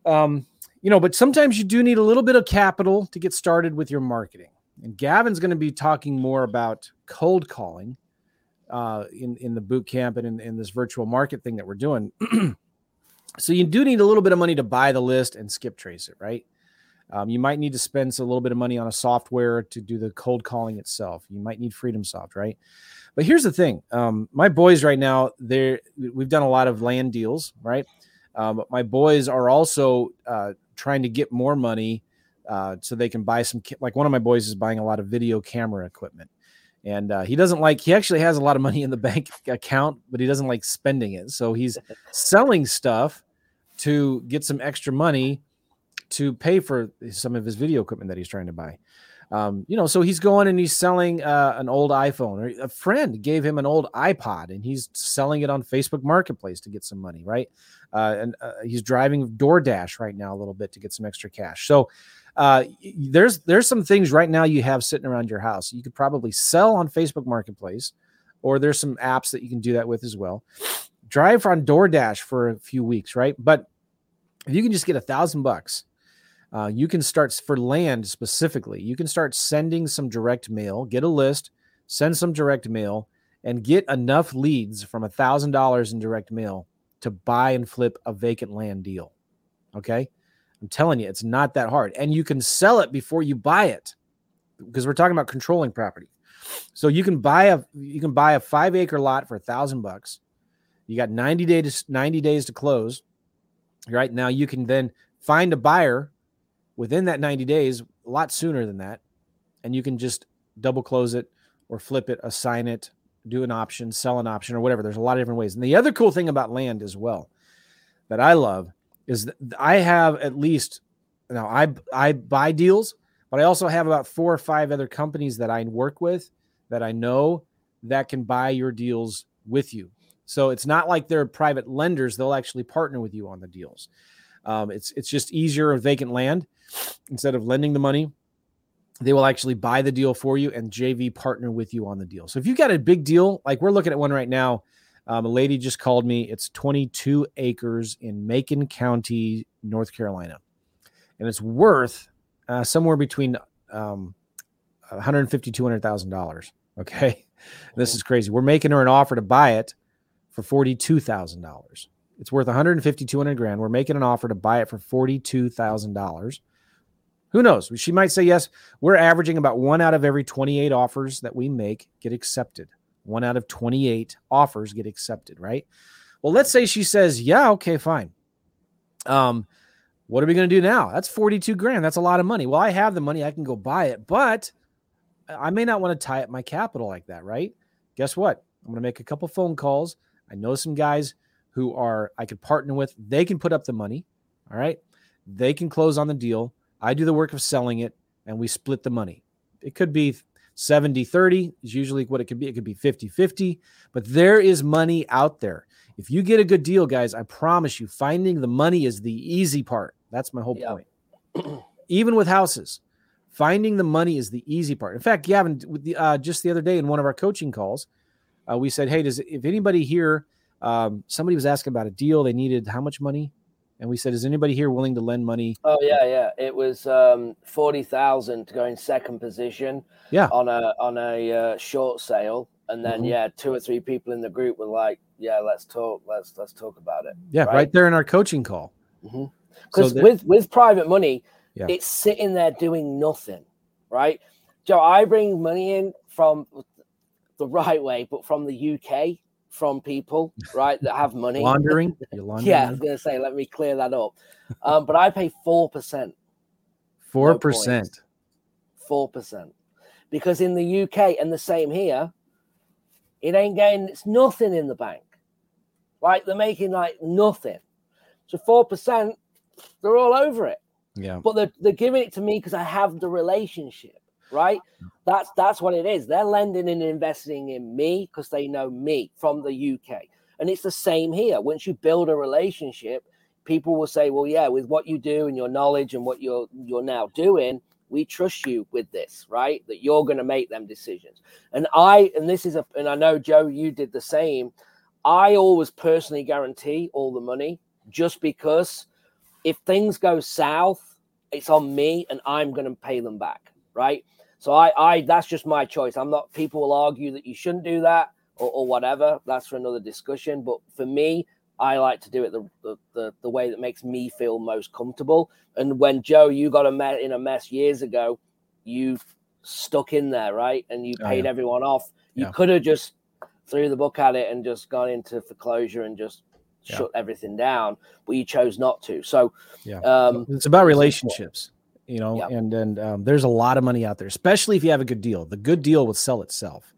Um, you know, but sometimes you do need a little bit of capital to get started with your marketing. And Gavin's going to be talking more about cold calling uh, in in the boot camp and in, in this virtual market thing that we're doing. (clears throat) so you do need a little bit of money to buy the list and skip trace it, right? Um, you might need to spend a little bit of money on a software to do the cold calling itself. You might need FreedomSoft, right? But here's the thing: um, my boys right now, they're we've done a lot of land deals, right? Um, but my boys are also uh, trying to get more money uh, so they can buy some. Like one of my boys is buying a lot of video camera equipment, and uh, he doesn't like. He actually has a lot of money in the bank (laughs) account, but he doesn't like spending it. So he's selling stuff to get some extra money to pay for some of his video equipment that he's trying to buy. Um, you know, so he's going and he's selling uh, an old iPhone, a friend gave him an old iPod, and he's selling it on Facebook Marketplace to get some money, right? Uh, and uh, he's driving DoorDash right now a little bit to get some extra cash. So uh, there's there's some things right now you have sitting around your house. You could probably sell on Facebook Marketplace, or there's some apps that you can do that with as well. Drive on DoorDash for a few weeks, right? But if you can just get a thousand bucks uh, you can start for land specifically. You can start sending some direct mail, get a list, send some direct mail, and get enough leads from a thousand dollars in direct mail to buy and flip a vacant land deal. Okay, I'm telling you, it's not that hard, and you can sell it before you buy it because we're talking about controlling property. So you can buy a you can buy a five acre lot for a thousand bucks. You got 90 days 90 days to close. Right now, you can then find a buyer within that 90 days, a lot sooner than that. And you can just double close it or flip it, assign it, do an option, sell an option, or whatever. There's a lot of different ways. And the other cool thing about land as well that I love is that I have at least now I I buy deals, but I also have about four or five other companies that I work with that I know that can buy your deals with you. So it's not like they're private lenders; they'll actually partner with you on the deals. Um, it's it's just easier of vacant land instead of lending the money. They will actually buy the deal for you and JV partner with you on the deal. So if you've got a big deal, like we're looking at one right now, um, a lady just called me. It's 22 acres in Macon County, North Carolina, and it's worth uh, somewhere between um, 150 200 thousand dollars. Okay, (laughs) this is crazy. We're making her an offer to buy it for forty two thousand dollars. It's worth 150 200 grand. We're making an offer to buy it for forty two thousand dollars. Who knows? She might say yes. We're averaging about one out of every 28 offers that we make get accepted. One out of 28 offers get accepted, right? Well, let's say she says, yeah, okay, fine. Um, what are we going to do now? That's 42 grand. That's a lot of money. Well, I have the money. I can go buy it, but I may not want to tie up my capital like that, right? Guess what? I'm going to make a couple phone calls. I know some guys who are I could partner with. They can put up the money. All right. They can close on the deal. I do the work of selling it and we split the money. It could be 70 30 is usually what it could be. It could be 50 50, but there is money out there. If you get a good deal, guys, I promise you, finding the money is the easy part. That's my whole Yeah. point. (clears throat) Even with houses, finding the money is the easy part. In fact, Gavin, with the, uh, just the other day in one of our coaching calls, uh, we said, "Hey, does if anybody here, um, somebody was asking about a deal, they needed how much money?" And we said, "Is anybody here willing to lend money?" Oh yeah, yeah. It was um, forty thousand to go in second position. Yeah. On a on a uh, short sale, and then Mhm. yeah, two or three people in the group were like, "Yeah, let's talk. Let's let's talk about it." Yeah, right, Right. there in our coaching call. Because So with with private money, Yeah. it's sitting there doing nothing, right? Joe, I bring money in from the right way, but from the UK, from people, right, that have (laughs) money. laundering, (laughs) laundering Yeah, I was gonna say, let me clear that up. Um, but I pay four percent. four no percent. points. four percent because in the UK and the same here, it ain't getting it's nothing in the bank. Like they're making like nothing. So four percent, they're all over it. Yeah, But they're, they're giving it to me because I have the relationship, right? That's that's what it is. They're lending and investing in me because they know me from the UK. And it's the same here. Once you build a relationship, people will say, Well, yeah, with what you do and your knowledge and what you're you're now doing, we trust you with this, right? That you're going to make them decisions. And I, and this is a, and I know Joe, you did the same. I always personally guarantee all the money just because if things go south, it's on me and I'm going to pay them back, right? So I, I, that's just my choice. I'm not. People will argue that you shouldn't do that or, or whatever. That's for another discussion. But for me, I like to do it the, the the the way that makes me feel most comfortable. And when Joe, you got a met in a mess years ago, you stuck in there, right? And you Oh, paid yeah. everyone off. You Yeah. could have just threw the book at it and just gone into foreclosure and just Yeah. shut everything down, but you chose not to. So, Yeah. um, it's about relationships, you know, Yeah. and and um, there's a lot of money out there, especially if you have a good deal. The good deal will sell itself,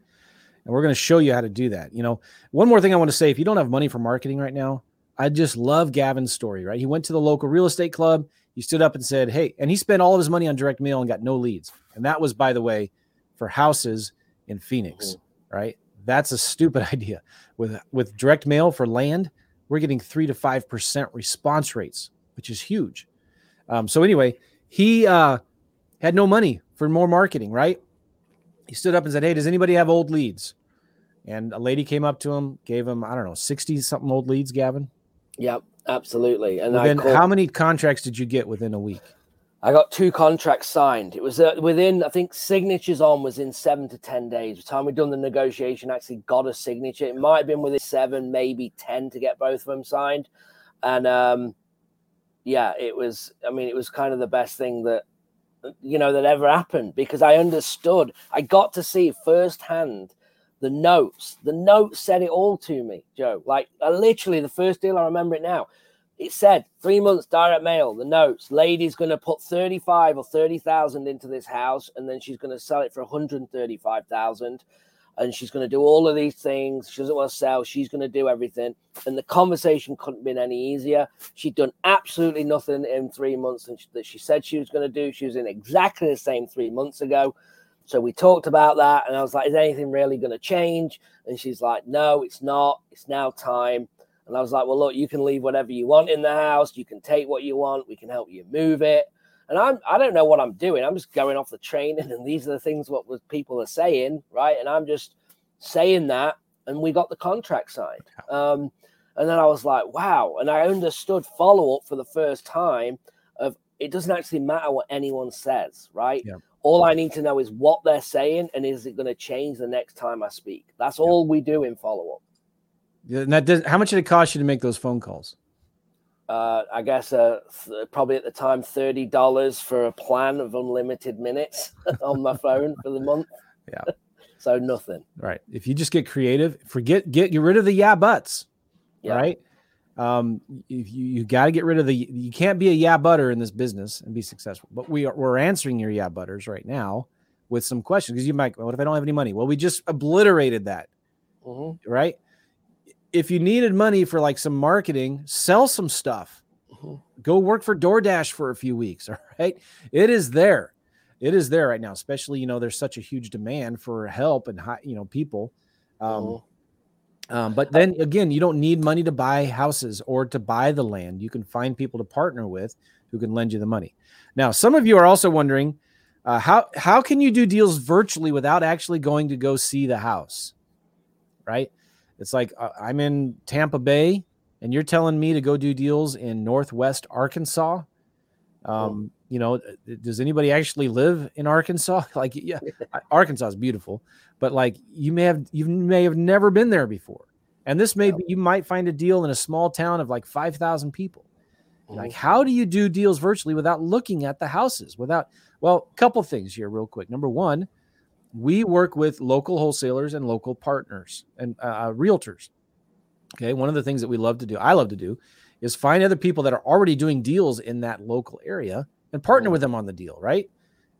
and we're going to show you how to do that. You know, one more thing I want to say: if you don't have money for marketing right now, I just love Gavin's story. Right, he went to the local real estate club. He stood up and said, "Hey," and he spent all of his money on direct mail and got no leads. And that was, by the way, for houses in Phoenix. Right, that's a stupid (laughs) idea. With with direct mail for land, we're getting three to five percent response rates, which is huge. Um, so anyway, he uh, had no money for more marketing. Right? He stood up and said, "Hey, does anybody have old leads?" And a lady came up to him, gave him I don't know sixty something old leads, Gavin. Yep, absolutely. And called, how many contracts did you get within a week? I got two contracts signed. It was uh, within, I think, signatures on was in seven to ten days. By the time we'd done the negotiation, actually got a signature. It might have been within seven, maybe ten to get both of them signed. And um, yeah, it was. I mean, it was kind of the best thing that you know that ever happened because I understood. I got to see firsthand the notes. The notes said it all to me, Joe. Like uh, literally, the first deal I remember it now. It said three months direct mail. The notes, lady's going to put thirty-five or thirty thousand into this house, and then she's going to sell it for one hundred thirty-five thousand, and she's going to do all of these things. She doesn't want to sell. She's going to do everything, and the conversation couldn't have been any easier. She'd done absolutely nothing in three months that she said she was going to do. She was in exactly the same three months ago. So we talked about that, and I was like, "Is anything really going to change?" And she's like, "No, it's not. It's now time." And I was like, "Well, look, you can leave whatever you want in the house. You can take what you want. We can help you move it." And I'm I don't know what I'm doing. I'm just going off the training, and these are the things what was people are saying, right? And I'm just saying that, and we got the contract signed. Um, and then I was like, "Wow!" And I understood follow up for the first time of it doesn't actually matter what anyone says, right? Yeah. All I need to know is what they're saying and is it going to change the next time I speak. That's all we do in follow up. Yeah, and that does, how much did it cost you to make those phone calls? Uh, I guess uh, th- probably at the time thirty dollars for a plan of unlimited minutes (laughs) on my phone for the month. (laughs) Yeah. (laughs) so nothing. Right. If you just get creative, forget get get rid of the yeah buts. Yeah. Right. Um, if you you got to get rid of the you can't be a yeah butter in this business and be successful. But we are we're answering your yeah butters right now with some questions because you might. What if I don't have any money? Well, we just obliterated that. Mhm. Right. If you needed money for like some marketing, sell some stuff. Mhm. Go work for DoorDash for a few weeks. (laughs) All right. It is there. It is there right now, especially, you know, there's such a huge demand for help and high, you know, people. Um, Mhm. um, but then again, you don't need money to buy houses or to buy the land. You can find people to partner with who can lend you the money. Now, some of you are also wondering uh, how how can you do deals virtually without actually going to go see the house? Right? It's like uh, I'm in Tampa Bay, and you're telling me to go do deals in Northwest Arkansas. Um, you know, does anybody actually live in Arkansas? (laughs) Like, yeah, (laughs) Arkansas is beautiful, but like you may have you may have never been there before, and this may be you might find a deal in a small town of like five thousand people. Like, how do you do deals virtually without looking at the houses? Without, well, a couple things here, real quick. Number one, we work with local wholesalers and local partners and uh, realtors. Okay. One of the things that we love to do, I love to do, is find other people that are already doing deals in that local area and partner with them on the deal, right?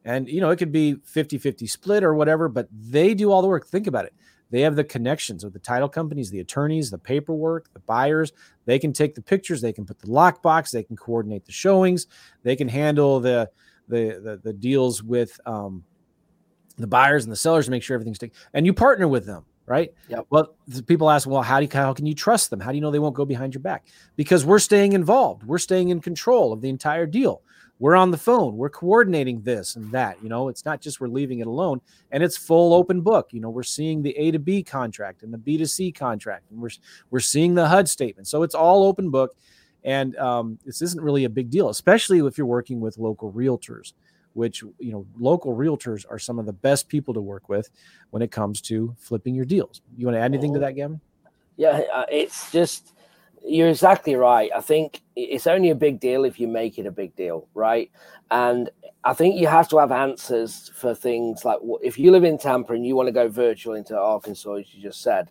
And, you know, it could be 50 50 split or whatever, but they do all the work. Think about it. They have the connections with the title companies, the attorneys, the paperwork, the buyers. They can take the pictures, they can put the lockbox, they can coordinate the showings, they can handle the the the, the deals with um, the buyers and the sellers to make sure everything's taken. And you partner with them, right? Yeah. Well, the people ask, well, how do you, how can you trust them? How do you know they won't go behind your back? Because we're staying involved. We're staying in control of the entire deal. We're on the phone. We're coordinating this and that. You know, it's not just we're leaving it alone, and it's full open book. You know, we're seeing the A to B contract and the B to C contract, and we're we're seeing the HUD statement. So it's all open book, and um, this isn't really a big deal, especially if you're working with local realtors which you know local realtors are some of the best people to work with when it comes to flipping your deals. You want to add anything to that, Gavin? Yeah, uh, it's just you're exactly right. I think it's only a big deal if you make it a big deal, right? And I think you have to have answers for things like if you live in Tampa and you want to go virtual into Arkansas, as you just said.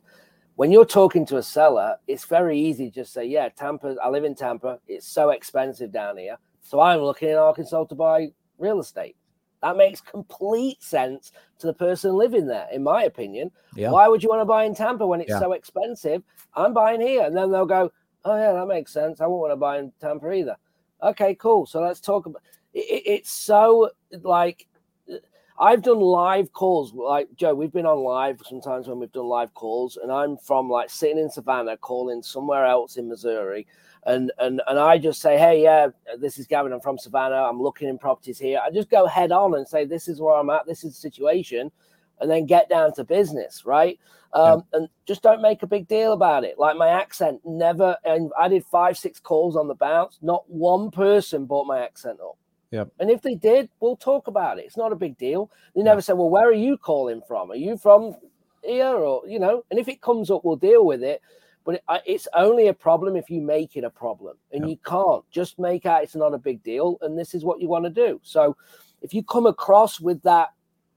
When you're talking to a seller, it's very easy to just say, "Yeah, Tampa. I live in Tampa. It's so expensive down here, so I'm looking in Arkansas to buy real estate." That makes complete sense to the person living there, in my opinion. Yeah. Why would you want to buy in Tampa when it's Yeah. so expensive? I'm buying here. And then they'll go, oh, yeah, that makes sense. I won't want to buy in Tampa either. Okay, cool. So let's talk about it. it- It's so like, uh, I've done live calls. Like, Joe, we've been on live sometimes when we've done live calls, and I'm from like sitting in Savannah calling somewhere else in Missouri. And, and and I just say, hey, yeah, this is Gavin. I'm from Savannah. I'm looking in properties here. I just go head on and say, this is where I'm at. This is the situation and then get down to business, right? Um, And just don't make a big deal about it. Like my accent never, and I did five, six calls on the bounce. Not one person brought my accent up. Yep. And if they did, we'll talk about it. It's not a big deal. They never say, well, where are you calling from? Are you from here? Or, you know, and if it comes up, we'll deal with it. But it, it's only a problem if you make it a problem. And you can't just make out it's not a big deal. And this is what you want to do. So if you come across with that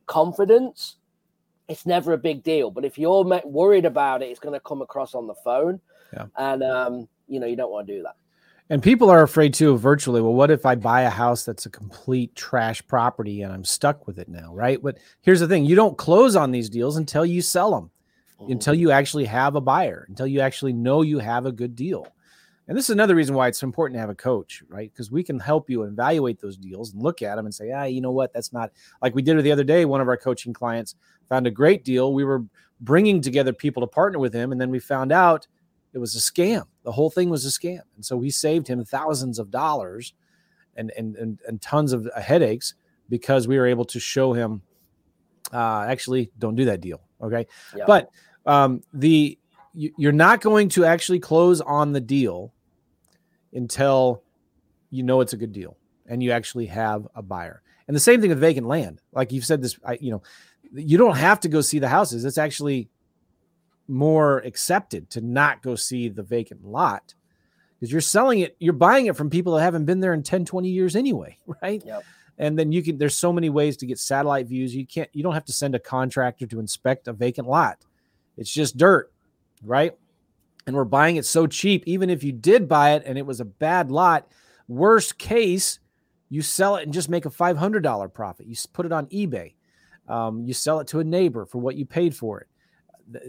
confidence, it's never a big deal. But if you're worried about it, it's going to come across on the phone. Yeah. And, um, you know, you don't want to do that. And people are afraid too of virtually. Well, what if I buy a house that's a complete trash property and I'm stuck with it now, right? But here's the thing: you don't close on these deals until you sell them, Mhm. until you actually have a buyer, until you actually know you have a good deal. And this is another reason why it's important to have a coach, right? Because we can help you evaluate those deals and look at them and say, ah, you know what? That's not like we did it the other day. One of our coaching clients found a great deal. We were bringing together people to partner with him. And then we found out it was a scam. The whole thing was a scam. And so we saved him thousands of dollars and, and, and, and tons of uh, headaches because we were able to show him uh, actually don't do that deal. Okay. Yeah. But um, the, you're not going to actually close on the deal until you know it's a good deal and you actually have a buyer. And the same thing with vacant land. Like you've said this, I, you know, you don't have to go see the houses. It's actually more accepted to not go see the vacant lot because you're selling it, you're buying it from people that haven't been there in 10, 20 years anyway, (laughs) right? Yep. And then you can, there's so many ways to get satellite views. You can't, you don't have to send a contractor to inspect a vacant lot. It's just dirt, right? And we're buying it so cheap. Even if you did buy it and it was a bad lot, worst case, you sell it and just make a $500 profit. You put it on eBay um, you sell it to a neighbor for what you paid for it.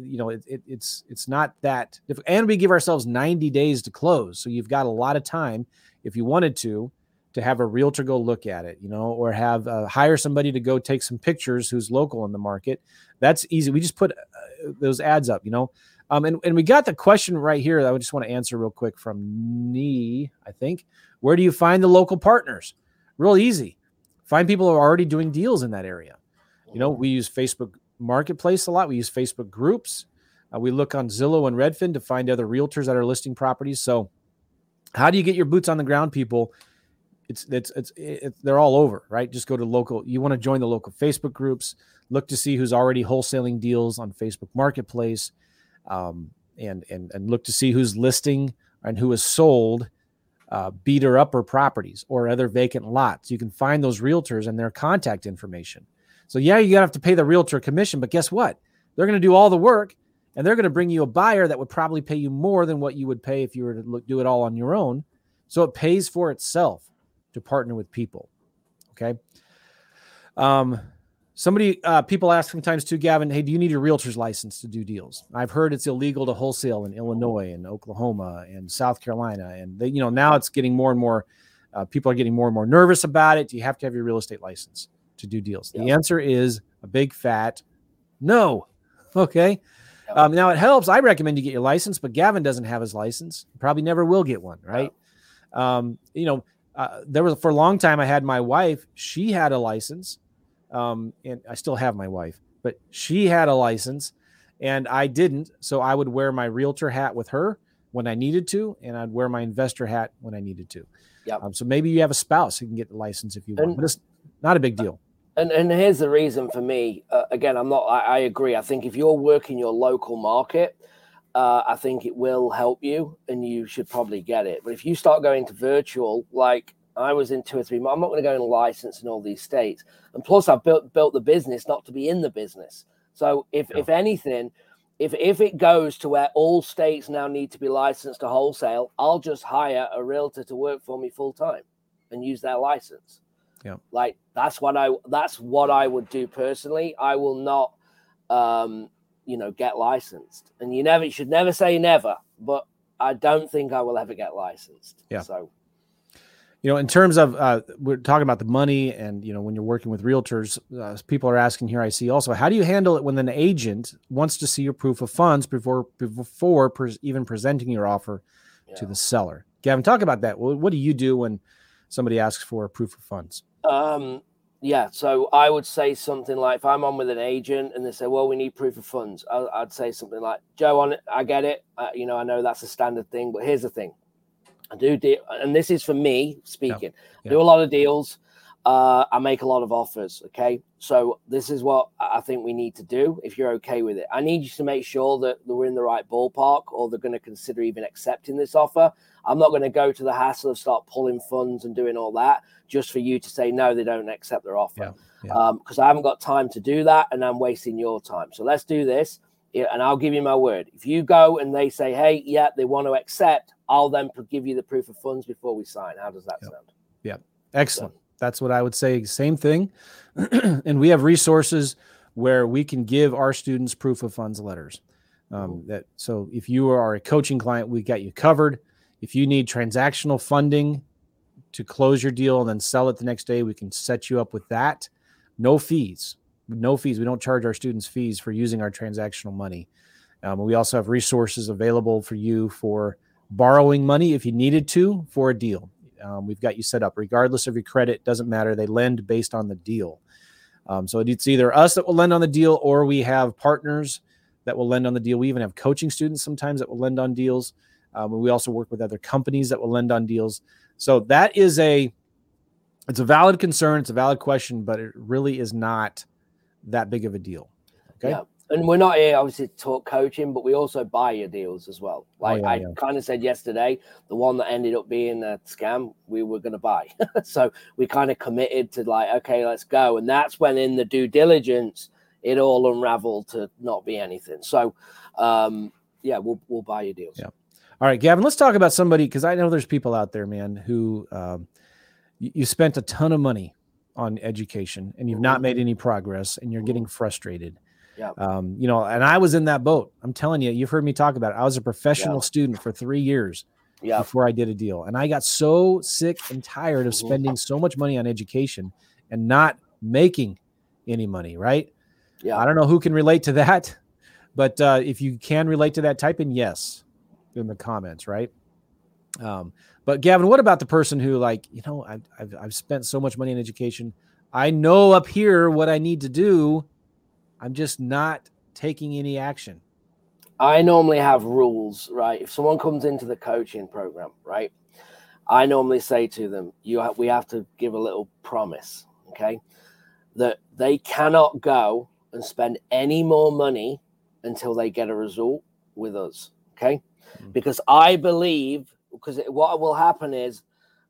You know, it, it, it's it's not that. And we give ourselves 90 days to close, so you've got a lot of time if you wanted to to have a realtor go look at it, you know, or have uh, hire somebody to go take some pictures who's local in the market. That's easy. We just put uh, those ads up, you know. Um, and, and we got the question right here that I just want to answer real quick from Nee, I think. Where do you find the local partners? Real easy. Find people who are already doing deals in that area. You know, we use Facebook Marketplace a lot. We use Facebook groups. Uh, we look on Zillow and Redfin to find other realtors that are listing properties. So, how do you get your boots on the ground, people? It's it's it's, it's they're all over, right? Just go to local. You want to join the local Facebook groups. Look to see who's already wholesaling deals on Facebook Marketplace, um, and and and look to see who's listing and who has sold uh, beater upper properties or other vacant lots. You can find those realtors and their contact information. So yeah, you gotta have to pay the realtor commission, but guess what? They're going to do all the work and they're going to bring you a buyer that would probably pay you more than what you would pay if you were to look, do it all on your own. So it pays for itself to partner with people. Okay. Um, somebody, uh, people ask sometimes too, Gavin, hey, do you need a realtor's license to do deals? I've heard it's illegal to wholesale in Illinois and Oklahoma and South Carolina. And they, you know, now it's getting more and more, uh, people are getting more and more nervous about it. Do you have to have your real estate license? to do deals? The answer is a big fat no. Okay. Um, now it helps. I recommend you get your license, but Gavin doesn't have his license. Probably never will get one, right? Um, you know, uh, there was for a long time. I had my wife. She had a license, um, and I still have my wife, but she had a license, and I didn't. So I would wear my realtor hat with her when I needed to, and I'd wear my investor hat when I needed to. Yeah. Um, so maybe you have a spouse who can get the license if you want, and, but it's not a big deal. And and here's the reason for me. Uh, again, I'm not. I, I, agree. I think if you're working your local market, uh, I think it will help you, and you should probably get it. But if you start going to virtual, like I was in two or three, I'm not going to go and license in all these states. And plus, I've built built the business not to be in the business. So if yeah. if anything, if if it goes to where all states now need to be licensed to wholesale, I'll just hire a realtor to work for me full time and use their license. Yeah. Like that's what I that's what I would do personally. I will not um, you know, get licensed. And you never you should never say never, but I don't think I will ever get licensed. Yeah. So you know, in terms of uh, we're talking about the money, and you know, when you're working with realtors, uh, people are asking here. I see also, how do you handle it when an agent wants to see your proof of funds before before pre- even presenting your offer yeah. to the seller? Gavin, talk about that. What, what do you do when somebody asks for a proof of funds? Um, yeah, so I would say something like if I'm on with an agent and they say, "Well, we need proof of funds," I, would say something like, "Joe, on it, I get it. Uh, you know, I know that's a standard thing, but here's the thing: I do deal, and this is for me speaking. Yeah. Yeah. I do a lot of deals. Uh, I make a lot of offers. Okay, so this is what I think we need to do. If you're okay with it, I need you to make sure that we're in the right ballpark, or they're going to consider even accepting this offer. I'm not going to go to the hassle of start pulling funds and doing all that just for you to say no, they don't accept their offer. Because yeah, yeah. um, I haven't got time to do that, and I'm wasting your time. So let's do this, and I'll give you my word. If you go and they say, hey, yeah, they want to accept, I'll then give you the proof of funds before we sign. How does that yep. sound? Yeah, excellent. So, That's what I would say. Same thing, (clears throat) and we have resources where we can give our students proof of funds letters. Um, that so if you are a coaching client, we got you covered If you need transactional funding to close your deal and then sell it the next day, we can set you up with that. No fees. No fees. We don't charge our students fees for using our transactional money. Um, we also have resources available for you for borrowing money if you needed to for a deal. Um, we've got you set up regardless of your credit. Doesn't matter. They lend based on the deal. Um, so it's either us that will lend on the deal or we have partners that will lend on the deal. We even have coaching students sometimes that will lend on deals. Um, we also work with other companies that will lend on deals. So that is a it's a valid concern. It's a valid question, but it really is not that big of a deal. Okay. Yeah. And we're not here obviously to talk coaching, but we also buy your deals as well. Oh, Like yeah, I yeah. kind of said yesterday, the one that ended up being a scam, we were going to buy. (laughs) so we kind of committed to like, okay, let's go. And that's when in the due diligence, it all unraveled to not be anything. So, um, yeah, we'll we'll buy your deals. Yeah. All right, Gavin, let's talk about somebody because I know there's people out there, man, who um, you, you spent a ton of money on education and you've not Mhm. made any progress and you're getting frustrated. Yeah. Um, you know, and I was in that boat. I'm telling you, you've heard me talk about it. I was a professional Yeah. student for three years Yeah. before I did a deal. And I got so sick and tired of Mhm. spending so much money on education and not making any money, right? Yeah. I don't know who can relate to that, (laughs) but uh, if you can relate to that, type in yes in the comments, right? Um, but Gavin, what about the person who, like, you know, I've, I've, I've spent so much money in education. I know up here what I need to do. I'm just not taking any action. I normally have rules, right? If someone comes into the coaching program, right, I normally say to them, "You have, we have to give a little promise, okay, that they cannot go and spend any more money until they get a result with us, okay? Mm. Because I believe, because what will happen is,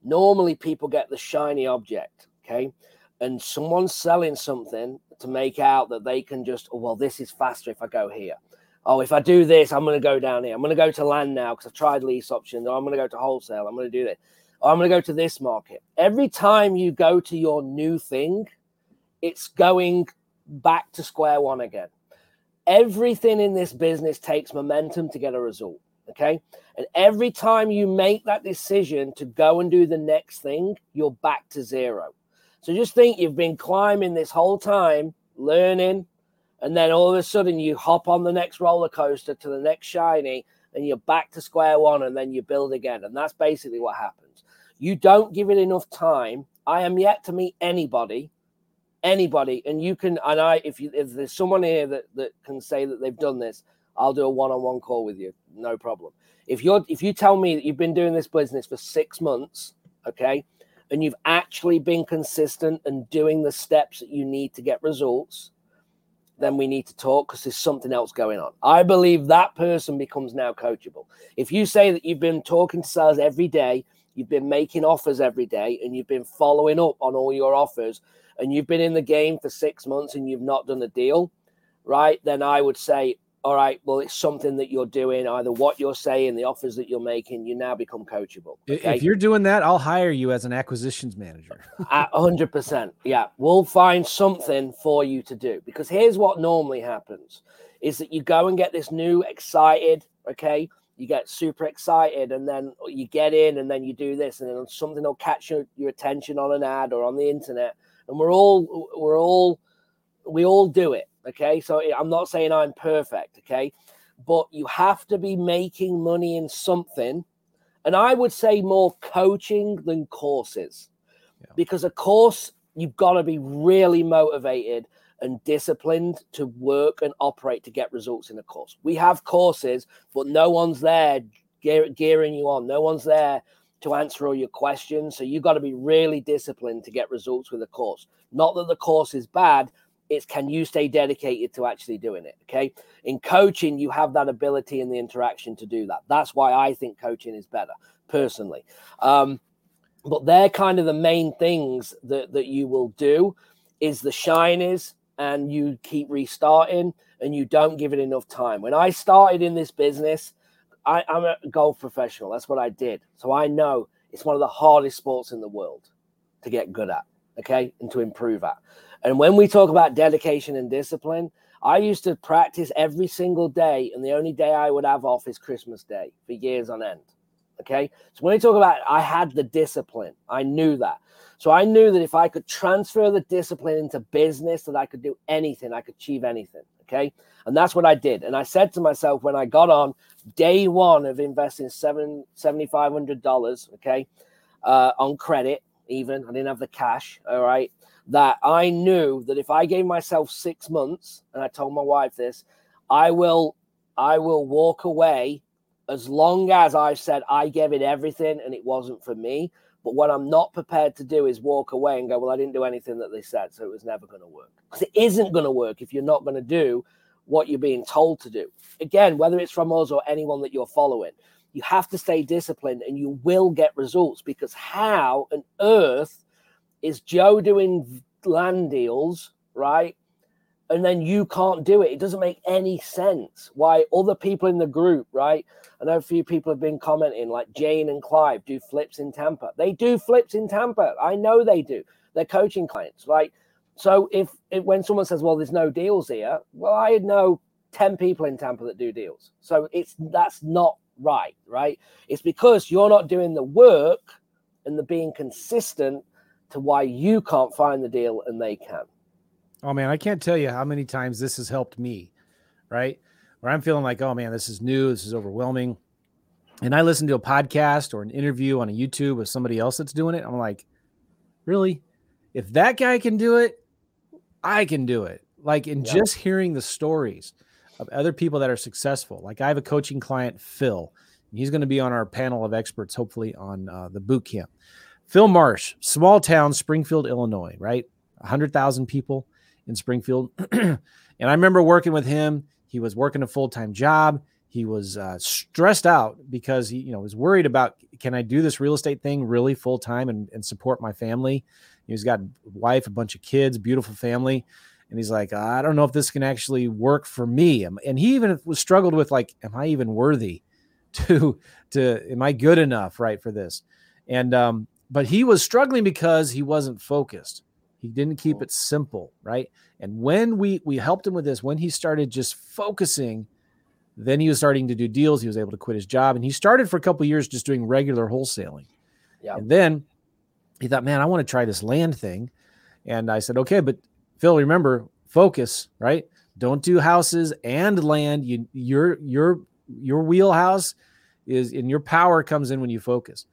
normally people get the shiny object, okay, and someone's selling something to make out that they can just, oh, well, this is faster if I go here oh, if I do this, I'm going to go down here. I'm going to go to land now because I've tried lease options. Or I'm going to go to wholesale. I'm going to do this. Or I'm going to go to this market. Every time you go to your new thing, it's going back to square one again. Everything in this business takes momentum to get a result. Okay. And every time you make that decision to go and do the next thing, you're back to zero. So just think you've been climbing this whole time, learning, and then all of a sudden you hop on the next roller coaster to the next shiny and you're back to square one and then you build again and that's basically what happens you don't give it enough time i am yet to meet anybody anybody and you can and i if you if there's someone here that that can say that they've done this i'll do a one-on-one call with you no problem if you're if you tell me that you've been doing this business for six months okay and you've actually been consistent and doing the steps that you need to get results then we need to talk because there's something else going on. I believe that person becomes now coachable. If you say that you've been talking to sales every day, you've been making offers every day, and you've been following up on all your offers, and you've been in the game for six months and you've not done a deal, right? Then I would say, all right, well, it's something that you're doing, either what you're saying, the offers that you're making, you now become coachable. Okay. If you're doing that, I'll hire you as an acquisitions manager. A hundred percent. Yeah, we'll find something for you to do because here's what normally happens: is that you go and get this new excited. Okay, you get super excited, and then you get in, and then you do this, and then something will catch your, your attention on an ad or on the internet, and we're all we're all we all do it. Okay, so I'm not saying I'm perfect. Okay, but you have to be making money in something, and I would say more coaching than courses because a course you've got to be really motivated and disciplined to work and operate to get results in a course. We have courses, but no one's there gear, gearing you on. No one's there to answer all your questions. So you've got to be really disciplined to get results with a course. Not that the course is bad, it's can you stay dedicated to actually doing it? Okay. In coaching, you have that ability and the interaction to do that. That's why I think coaching is better personally. Um, but they're kind of the main things that, that you will do is the shinies and you keep restarting and you don't give it enough time when i started in this business I, i'm a golf professional that's what i did so i know it's one of the hardest sports in the world to get good at okay and to improve at and when we talk about dedication and discipline i used to practice every single day and the only day i would have off is christmas day for years on end Okay. So when we talk about I had the discipline, I knew that. So I knew that if I could transfer the discipline into business, that I could do anything, I could achieve anything. Okay. And that's what I did. And I said to myself when I got on day one of investing seven seventy five hundred dollars, okay, uh, on credit, even I didn't have the cash. All right. That I knew that if I gave myself six months, and I told my wife this, I will, I will walk away as long as I said I gave it everything and it wasn't for me. But what I'm not prepared to do is walk away and go, well, I didn't do anything that they said, so it was never going to work. Because it isn't going to work if you're not going to do what you're being told to do. Again, whether it's from us or anyone that you're following, you have to stay disciplined and you will get results because how on earth is Joe doing land deals, right? And then you can't do it. It doesn't make any sense why other people in the group, right? I know a few people have been commenting, like Jane and Clive do flips in Tampa. They do flips in Tampa. I know they do. They're coaching clients, right? So if, if when someone says, "Well, there's no deals here," well, I know ten people in Tampa that do deals. So it's that's not right, right? It's because you're not doing the work and the being consistent to why you can't find the deal and they can. Oh man, I can't tell you how many times this has helped me, right? Where I'm feeling like, oh man, this is new, this is overwhelming. And I listen to a podcast or an interview on a YouTube with somebody else that's doing it. I'm like, really? If that guy can do it, I can do it. Like in yeah. just hearing the stories of other people that are successful. Like I have a coaching client, Phil. and He's going to be on our panel of experts, hopefully on uh, the boot camp. Phil Marsh, small town, Springfield, Illinois, right? 100,000 people in Springfield. (clears throat) and I remember working with him. He was working a full time job. He was uh, stressed out because he, you know, was worried about can I do this real estate thing really full time and, and support my family. He's got a wife, a bunch of kids, beautiful family, and he's like, I don't know if this can actually work for me. And he even was struggled with like, am I even worthy to to am I good enough right for this? And um, but he was struggling because he wasn't focused. He didn't keep oh. it simple, right? And when we we helped him with this, when he started just focusing, then he was starting to do deals. He was able to quit his job, and he started for a couple years just doing regular wholesaling. Yeah. And then he thought, man, I want to try this land thing. And I said, okay, but Phil, remember, focus, right? Don't do houses and land. You your your your wheelhouse is and your power comes in when you focus.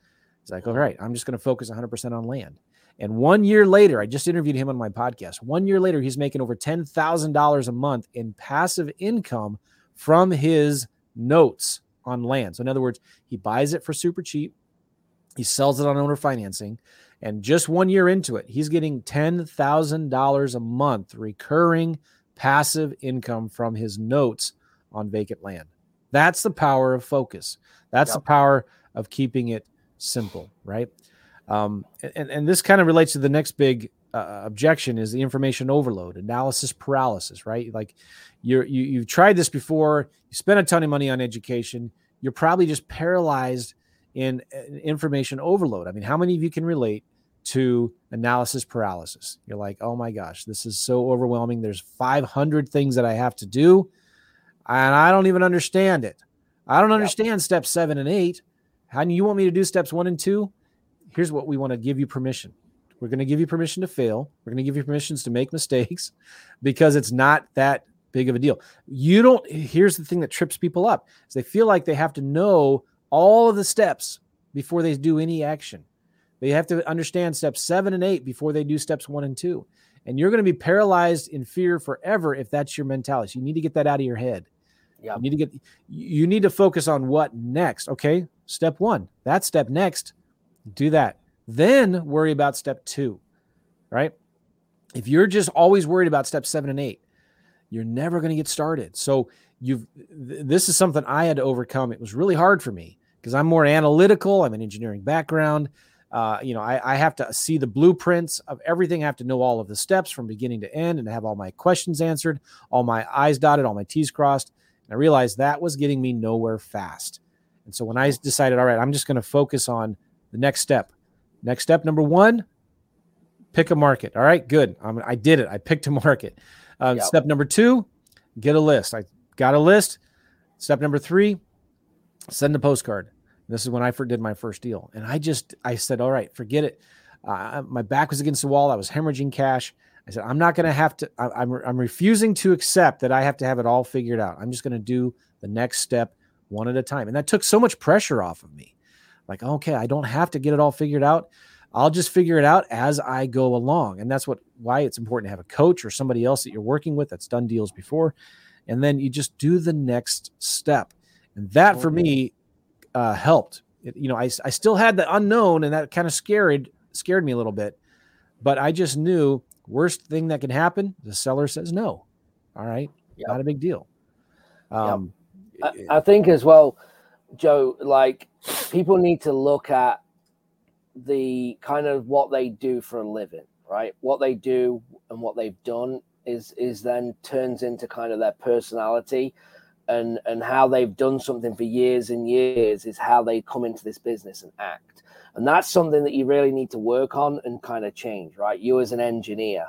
He's like, all right, I'm just going to focus 100% on land. And one year later, I just interviewed him on my podcast. One year later, he's making over $10,000 a month in passive income from his notes on land. So, in other words, he buys it for super cheap, he sells it on owner financing. And just one year into it, he's getting $10,000 a month recurring passive income from his notes on vacant land. That's the power of focus. That's yep. the power of keeping it simple, right? Um, and, and this kind of relates to the next big uh, objection is the information overload, analysis paralysis, right? Like you're, you, you've tried this before, you spent a ton of money on education, you're probably just paralyzed in information overload. I mean, how many of you can relate to analysis paralysis? You're like, oh my gosh, this is so overwhelming. There's 500 things that I have to do, and I don't even understand it. I don't understand yep. steps seven and eight. How do you want me to do steps one and two? here's what we want to give you permission. We're going to give you permission to fail. We're going to give you permissions to make mistakes (laughs) because it's not that big of a deal. You don't here's the thing that trips people up. Is they feel like they have to know all of the steps before they do any action. They have to understand steps 7 and 8 before they do steps 1 and 2. And you're going to be paralyzed in fear forever if that's your mentality. So you need to get that out of your head. Yeah. You need to get you need to focus on what next. Okay. Step 1. That step next do that. Then worry about step two, right? If you're just always worried about step seven and eight, you're never going to get started. So you've th- this is something I had to overcome. It was really hard for me because I'm more analytical. I'm an engineering background. Uh, you know, I, I, have to see the blueprints of everything. I have to know all of the steps from beginning to end and have all my questions answered, all my I's dotted, all my T's crossed. And I realized that was getting me nowhere fast. And so when I decided, all right, I'm just going to focus on the next step. Next step number one, pick a market. All right, good. I'm, i did it. I picked a (laughs) market. Uh, yep. Step number two, get a list. I got a list. Step number three, send a postcard. This is when I did my first deal, and I just I said, all right, forget it. Uh, my back was against the wall. I was hemorrhaging cash. I said, I'm not going to have to. I, I'm I'm refusing to accept that I have to have it all figured out. I'm just going to do the next step one at a time, and that took so much pressure off of me. Like, okay, I don't have to get it all figured out. I'll just figure it out as I go along, and that's what why it's important to have a coach or somebody else that you're working with that's done deals before, and then you just do the next step, and that for me uh, helped. It, you know, I I still had the unknown, and that kind of scared scared me a little bit, but I just knew worst thing that can happen, the seller says no. All right, yep. not a big deal. Um, yep. I, I think as well, Joe, like people need to look at the kind of what they do for a living, right? What they do and what they've done is is then turns into kind of their personality. And and how they've done something for years and years is how they come into this business and act. And that's something that you really need to work on and kind of change right? You as an engineer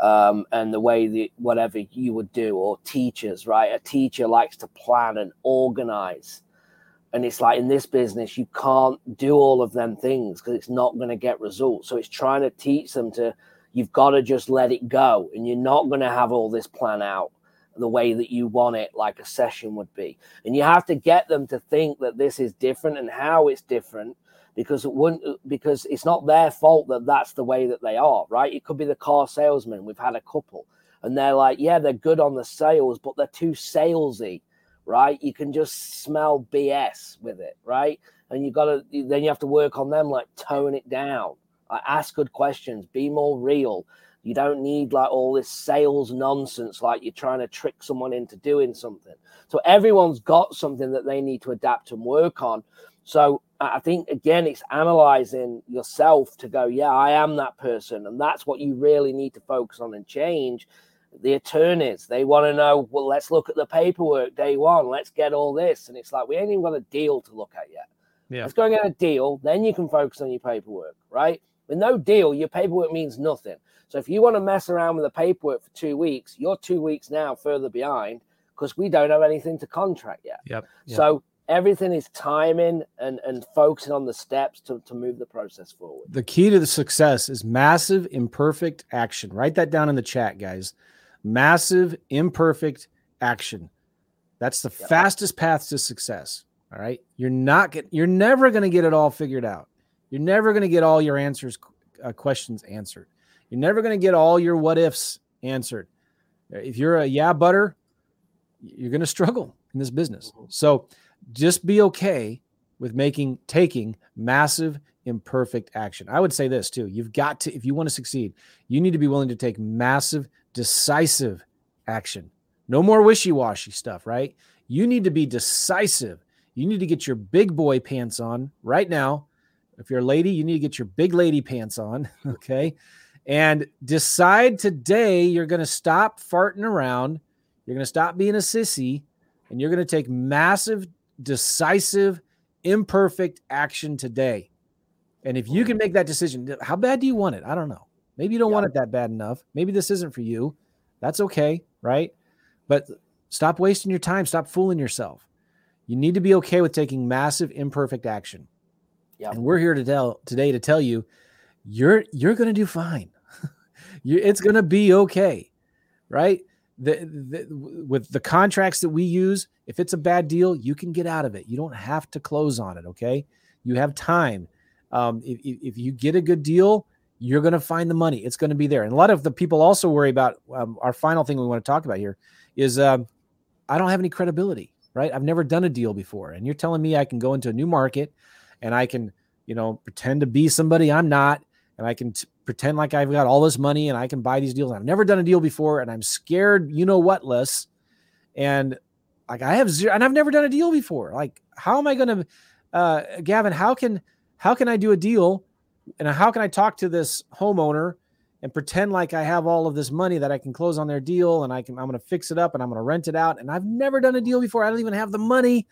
um, and the way that whatever you would do or teachers right? A teacher likes to plan and organize. And it's like in this business you can't do all of them things because it's not going to get results. So it's trying to teach them to you've got to just let it go and you're not going to have all this plan out the way that you want it like a session would be. And you have to get them to think that this is different and how it's different because it wouldn't because it's not their fault that that's the way that they are right? It could be the car salesman. We've had a couple. And they're like yeah they're good on the sales but they're too salesy right? You can just smell bs with it right? And you got to then you have to work on them like tone it down. Like, ask good questions. Be more real. You don't need like all this sales nonsense like you're trying to trick someone into doing something. So everyone's got something that they need to adapt and work on so I think again, it's analyzing yourself to go, yeah, I am that person, and that's what you really need to focus on and change. The attorneys, they want to know, well, let's look at the paperwork day one. Let's get all this, and it's like we ain't even got a deal to look at yet. Yeah. Let's go and get a deal, then you can focus on your paperwork, right? With no deal, your paperwork means nothing. So if you want to mess around with the paperwork for two weeks, you're two weeks now further behind because we don't have anything to contract yet. Yep. yep. So everything is timing and and focusing on the steps to, to move the process forward. The key to the success is massive imperfect action. Write that down in the chat guys. Massive imperfect action. That's the yep. fastest path to success all right? You're not get, you're never going to get it all figured out. You're never going to get all your answers uh, questions answered. You're never going to get all your what ifs answered. If you're a yeah butter you're going to struggle in this business. Mm-hmm. so just be okay with making taking massive imperfect action. I would say this too. You've got to if you want to succeed, you need to be willing to take massive decisive action. No more wishy-washy stuff, right? You need to be decisive. You need to get your big boy pants on right now. If you're a lady, you need to get your big lady pants on, (laughs) okay? And decide today you're going to stop farting around. You're going to stop being a sissy and you're going to take massive decisive, imperfect action today. And if you mm. can make that decision, how bad do you want it? I don't know. Maybe you don't yeah. want it that bad enough. Maybe this isn't for you. That's okay, right? But stop wasting your time. Stop fooling yourself. You need to be okay with taking massive, imperfect action. Yeah. And we're here to tell today to tell you, you're you're going to do fine. (laughs) you, it's going to be okay, right? the, the, with the contracts that we use, if it's a bad deal, you can get out of it. You don't have to close on it. Okay, you have time. Um, if, if you get a good deal, you're going to find the money. It's going to be there. And a lot of the people also worry about um, our final thing we want to talk about here is um, I don't have any credibility, right? I've never done a deal before, and you're telling me I can go into a new market and I can, you know, pretend to be somebody I'm not, and I can t- pretend like I've got all this money and I can buy these deals. I've never done a deal before and I'm scared, you know what, less. And like I have zero, and I've never done a deal before. Like, how am I going to, uh, Gavin, how can, how can I do a deal? And how can I talk to this homeowner and pretend like I have all of this money that I can close on their deal and I can, I'm going to fix it up and I'm going to rent it out. And I've never done a deal before. I don't even have the money.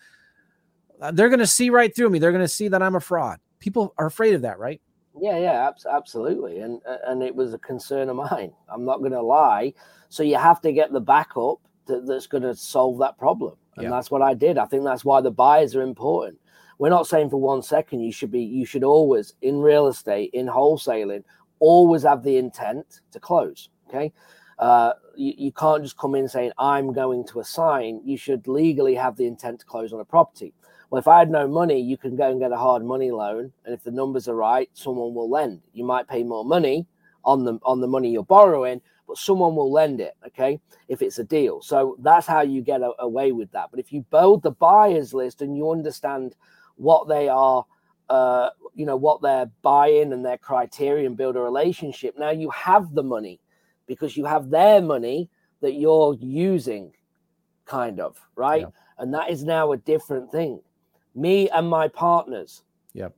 Uh, they're going to see right through me. They're going to see that I'm a fraud. People are afraid of that, right? Yeah, yeah, absolutely, and and it was a concern of mine. I'm not going to lie. So you have to get the backup that, that's going to solve that problem, and yeah. that's what I did. I think that's why the buyers are important. we're not saying for one second you should be you should always in real estate in wholesaling always have the intent to close okay uh, you, you can't just come in saying i'm going to assign you should legally have the intent to close on a property well if i had no money you can go and get a hard money loan and if the numbers are right someone will lend you might pay more money on the on the money you're borrowing but someone will lend it okay if it's a deal. So that's how you get a, away with that. But if you build the buyers list and you understand what they are uh, you know what they're buying and their criteria and build a relationship now you have the money because you have their money that you're using kind of right? Yeah. and that is now a different thing. Me and my partners. Yep.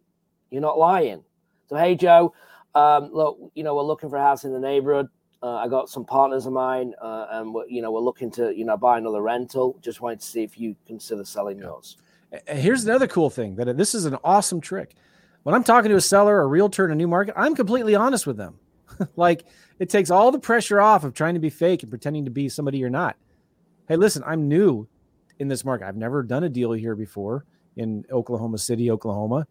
You're not lying. So hey joe um, look you know we're looking for a house in the neighborhood uh, I got some partners of mine, uh, and we're, you know we're looking to you know buy another rental. Just wanted to see if you consider selling yeah. yours. Here's another cool thing that this is an awesome trick. When I'm talking to a seller or a realtor in a new market, I'm completely honest with them. (laughs) like it takes all the pressure off of trying to be fake and pretending to be somebody you're not. Hey, listen, I'm new in this market. I've never done a deal here before in Oklahoma City, Oklahoma,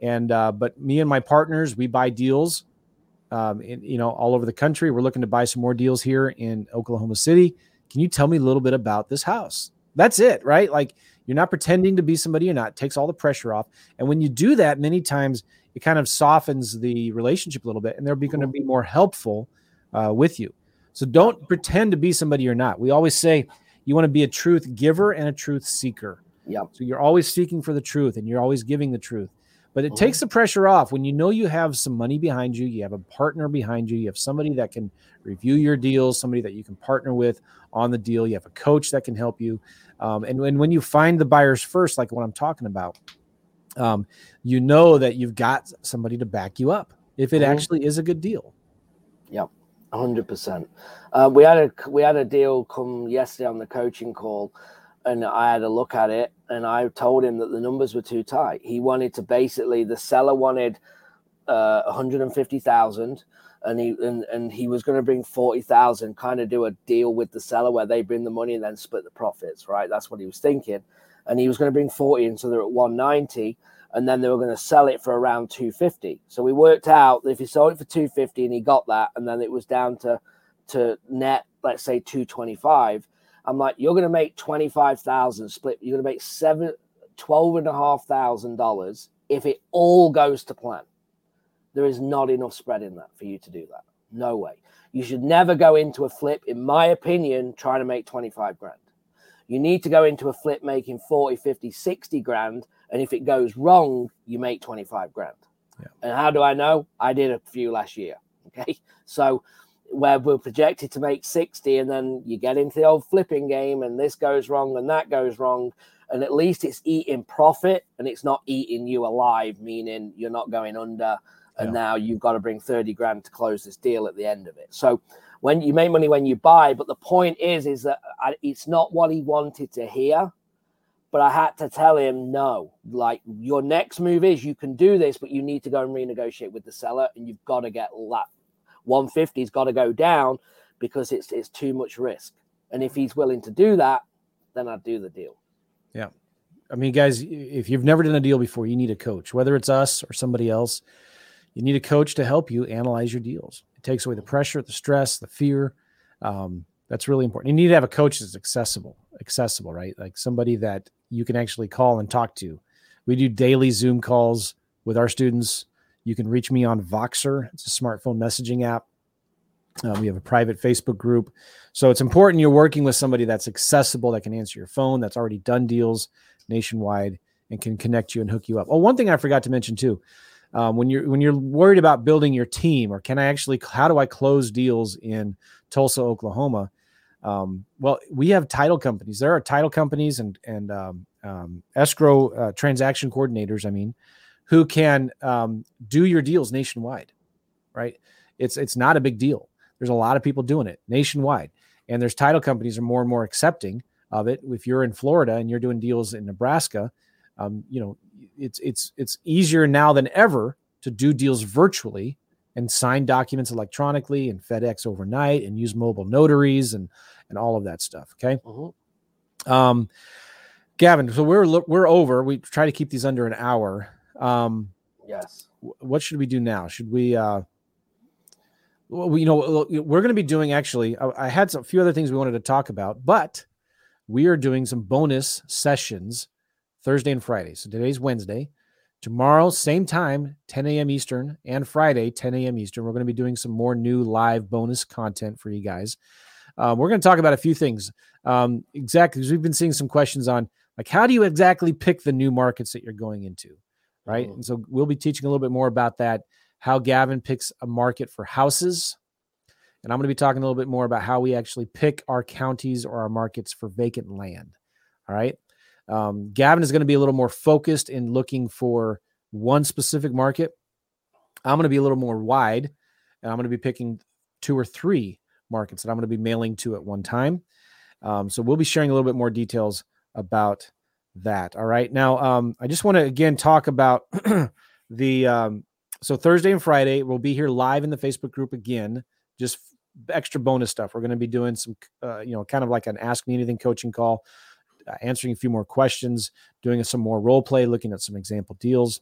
and uh, but me and my partners we buy deals, um, in, you know, all over the country. We're looking to buy some more deals here in Oklahoma City. Can you tell me a little bit about this house? That's it, right? Like you're not pretending to be somebody you're not. It takes all the pressure off. And when you do that, many times it kind of softens the relationship a little bit, and they're going to be more helpful uh, with you. So don't pretend to be somebody you're not. We always say you want to be a truth giver and a truth seeker. Yeah. So you're always seeking for the truth, and you're always giving the truth. But it mm-hmm. takes the pressure off when you know you have some money behind you, you have a partner behind you, you have somebody that can review your deals, somebody that you can partner with on the deal, you have a coach that can help you. Um, and when, when you find the buyers first, like what I'm talking about, um, you know that you've got somebody to back you up if it mm-hmm. actually is a good deal. Yep, hundred percent. Uh, we had a we had a deal come yesterday on the coaching call, and I had a look at it, and I told him that the numbers were too tight. He wanted to basically the seller wanted uh, 150,000 and he and, and he was going to bring 40,000 kind of do a deal with the seller where they bring the money and then split the profits right? That's what he was thinking. And he was going to bring 40 and so they're at 190 and then they were going to sell it for around 250 so we worked out if he sold it for 250 and he got that and then it was down to to net let's say 225 i'm like you're going to make 25,000 split you're going to make seven twelve and a half thousand dollars if it all goes to plan there is not enough spread in that for you to do that. No way. You should never go into a flip, in my opinion, trying to make 25 grand. You need to go into a flip making 40, 50, 60 grand. And if it goes wrong, you make 25 grand. Yeah. And how do I know? I did a few last year. (laughs) Okay. So where we're projected to make 60 and then you get into the old flipping game and this goes wrong and that goes wrong and at least it's eating profit and it's not eating you alive meaning you're not going under and yeah. now you've got to bring 30 grand to close this deal at the end of it so when you make money when you buy but the point is is that I, it's not what he wanted to hear but i had to tell him no like your next move is you can do this but you need to go and renegotiate with the seller and you've got to get that 150's got to go down because it's it's too much risk and if he's willing to do that then i'd do the deal yeah I mean, guys, if you've never done a deal before, you need a coach, whether it's us or somebody else. You need a coach to help you analyze your deals. It takes away the pressure, the stress, the fear. Um, that's really important. You need to have a coach that's accessible, accessible, right? Like somebody that you can actually call and talk to. We do daily Zoom calls with our students. You can reach me on Voxer. It's a smartphone messaging app. Uh, we have a private Facebook group. So it's important you're working with somebody that's accessible, that can answer your phone, that's already done deals nationwide, and can connect you and hook you up. Oh, one thing I forgot to mention too um, when you're when you're worried about building your team or can I actually how do I close deals in Tulsa, Oklahoma? Um, well, we have title companies. There are title companies and and um, um escrow uh, transaction coordinators. I mean, who can um, do your deals nationwide, right? It's it's not a big deal. There's a lot of people doing it nationwide, and there's title companies are more and more accepting of it. If you're in Florida and you're doing deals in Nebraska, um, you know, it's it's it's easier now than ever to do deals virtually and sign documents electronically and FedEx overnight and use mobile notaries and and all of that stuff. Okay. Uh-huh. Um, Gavin, so we're we're over. We try to keep these under an hour. Um, yes. What should we do now? Should we? Uh, well, you know, we're going to be doing actually. I, I had some, a few other things we wanted to talk about, but we are doing some bonus sessions Thursday and Friday. So today's Wednesday. Tomorrow, same time, 10 a.m. Eastern, and Friday, 10 a.m. Eastern. We're going to be doing some more new live bonus content for you guys. Um, we're going to talk about a few things. Um, exactly, because we've been seeing some questions on like how do you exactly pick the new markets that you're going into, right? Mm-hmm. And so we'll be teaching a little bit more about that. How Gavin picks a market for houses, and I'm going to be talking a little bit more about how we actually pick our counties or our markets for vacant land. All right. Um, Gavin is going to be a little more focused in looking for one specific market. I'm going to be a little more wide, and I'm going to be picking two or three markets that I'm going to be mailing to at one time. Um, so we'll be sharing a little bit more details about that. All right. Now, um, I just want to again talk about (clears throat) the um, so Thursday and Friday we'll be here live in the Facebook group again. Just extra bonus stuff. We're going to be doing some, uh, you know, kind of like an Ask Me Anything coaching call, uh, answering a few more questions, doing some more role play, looking at some example deals.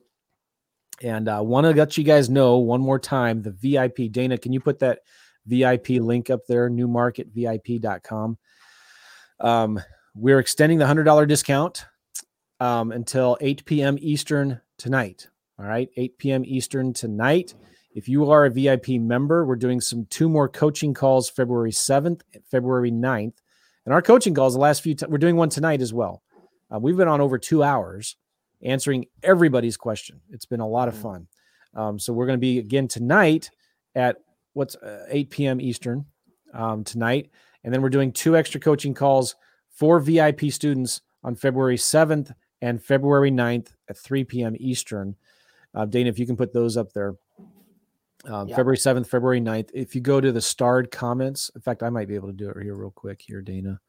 And I uh, want to let you guys know one more time the VIP. Dana, can you put that VIP link up there, newmarketvip.com? Um, we're extending the $100 discount um, until 8 p.m. Eastern tonight. All right, 8 p.m. Eastern tonight. If you are a VIP member, we're doing some two more coaching calls February 7th, February 9th. And our coaching calls, the last few, t- we're doing one tonight as well. Uh, we've been on over two hours answering everybody's question. It's been a lot of mm. fun. Um, so we're going to be again tonight at what's uh, 8 p.m. Eastern um, tonight. And then we're doing two extra coaching calls for VIP students on February 7th and February 9th at 3 p.m. Eastern. Uh, Dana, if you can put those up there. Um, yeah. February 7th, February 9th. If you go to the starred comments, in fact, I might be able to do it here real quick here, Dana.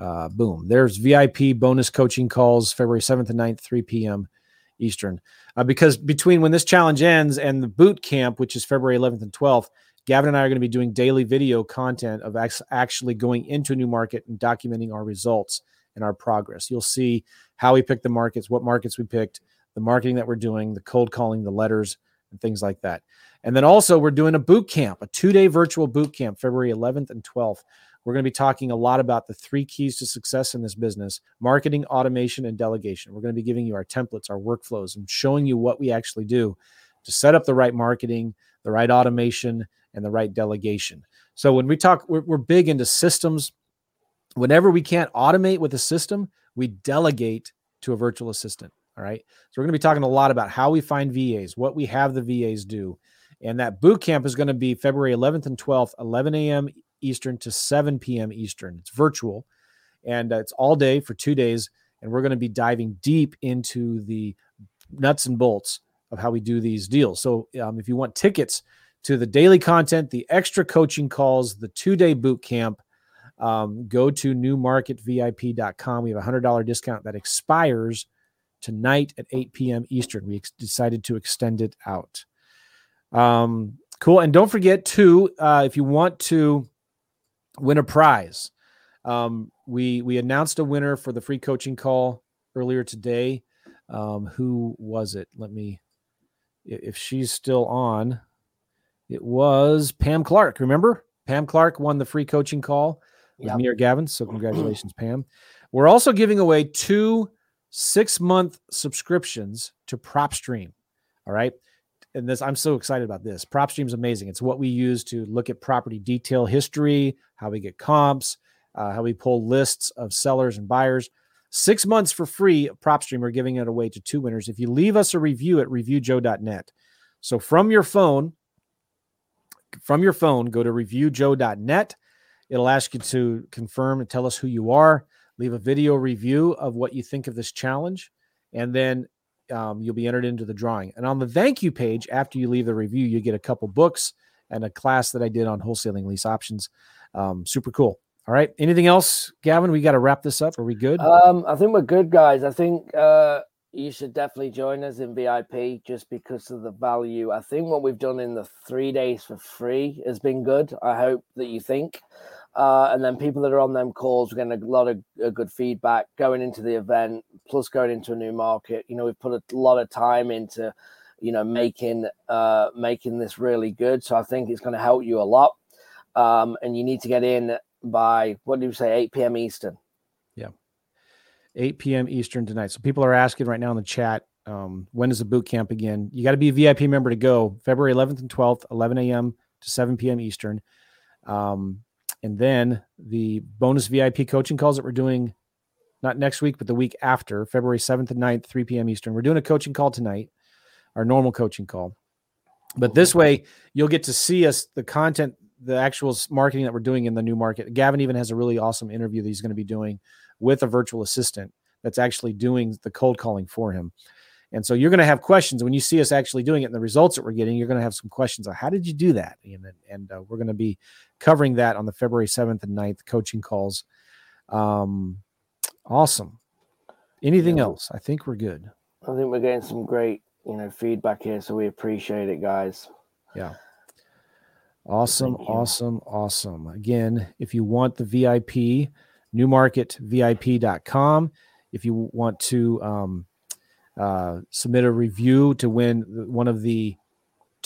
Uh, boom. There's VIP bonus coaching calls February 7th and 9th, 3 p.m. Eastern. Uh, because between when this challenge ends and the boot camp, which is February 11th and 12th, Gavin and I are going to be doing daily video content of actually going into a new market and documenting our results and our progress. You'll see how we picked the markets, what markets we picked, the marketing that we're doing, the cold calling, the letters, and things like that. And then also, we're doing a boot camp, a two day virtual boot camp, February 11th and 12th. We're going to be talking a lot about the three keys to success in this business marketing, automation, and delegation. We're going to be giving you our templates, our workflows, and showing you what we actually do to set up the right marketing, the right automation, and the right delegation. So when we talk, we're, we're big into systems. Whenever we can't automate with a system, we delegate to a virtual assistant. All right. So we're going to be talking a lot about how we find VAs, what we have the VAs do. And that boot camp is going to be February 11th and 12th, 11 a.m. Eastern to 7 p.m. Eastern. It's virtual and uh, it's all day for two days. And we're going to be diving deep into the nuts and bolts of how we do these deals. So um, if you want tickets to the daily content, the extra coaching calls, the two day boot camp, um, go to newmarketvip.com. We have a $100 discount that expires tonight at 8 p.m. Eastern. We ex- decided to extend it out. Um, cool. And don't forget, too, uh, if you want to win a prize, um, we we announced a winner for the free coaching call earlier today. Um, who was it? Let me, if she's still on, it was Pam Clark. Remember, Pam Clark won the free coaching call with yep. me or Gavin. So (clears throat) congratulations, Pam. We're also giving away two six month subscriptions to PropStream. All right. And this, I'm so excited about this. PropStream is amazing. It's what we use to look at property detail history, how we get comps, uh, how we pull lists of sellers and buyers. Six months for free PropStream. We're giving it away to two winners. If you leave us a review at reviewjoe.net. So from your phone, from your phone, go to reviewjoe.net. It'll ask you to confirm and tell us who you are. Leave a video review of what you think of this challenge, and then um, you'll be entered into the drawing. And on the thank you page, after you leave the review, you get a couple books and a class that I did on wholesaling lease options. Um, super cool. All right. Anything else, Gavin? We got to wrap this up. Are we good? Um, I think we're good, guys. I think uh, you should definitely join us in VIP just because of the value. I think what we've done in the three days for free has been good. I hope that you think. Uh, and then people that are on them calls, we're getting a lot of good feedback going into the event, plus going into a new market. You know, we've put a lot of time into, you know, making uh, making this really good. So I think it's going to help you a lot. Um, and you need to get in by what do you say, 8 p.m. Eastern. Yeah, 8 p.m. Eastern tonight. So people are asking right now in the chat, um, when is the boot camp again? You got to be a VIP member to go. February 11th and 12th, 11 a.m. to 7 p.m. Eastern. Um, and then the bonus VIP coaching calls that we're doing, not next week, but the week after, February 7th and 9th, 3 p.m. Eastern. We're doing a coaching call tonight, our normal coaching call. But this way, you'll get to see us, the content, the actual marketing that we're doing in the new market. Gavin even has a really awesome interview that he's going to be doing with a virtual assistant that's actually doing the cold calling for him. And so you're going to have questions when you see us actually doing it and the results that we're getting. You're going to have some questions on how did you do that? And, and uh, we're going to be covering that on the February 7th and 9th coaching calls. Um, awesome. Anything yeah. else? I think we're good. I think we're getting some great, you know, feedback here, so we appreciate it, guys. Yeah. Awesome, awesome, awesome. Again, if you want the VIP, newmarketvip.com. If you want to um, uh, submit a review to win one of the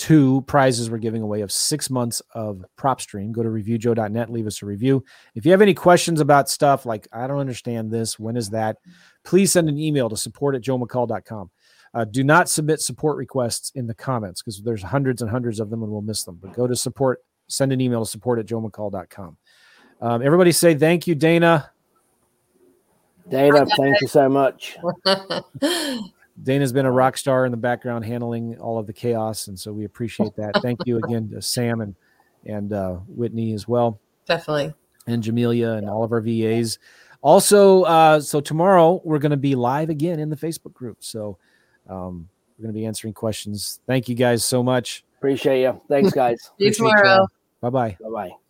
two prizes we're giving away of six months of PropStream. Go to reviewjoe.net, leave us a review. If you have any questions about stuff like, I don't understand this, when is that? Please send an email to support at joemccall.com. Uh, do not submit support requests in the comments because there's hundreds and hundreds of them and we'll miss them. But go to support, send an email to support at joemccall.com. Um, everybody say thank you, Dana. Dana, thank you so much. (laughs) Dana's been a rock star in the background handling all of the chaos, and so we appreciate that. Thank you again to Sam and and uh, Whitney as well. Definitely. And Jamelia and all of our VAs. Also, uh, so tomorrow we're going to be live again in the Facebook group. So um, we're going to be answering questions. Thank you guys so much. Appreciate you. Thanks, guys. (laughs) See you tomorrow. Bye bye. Bye bye.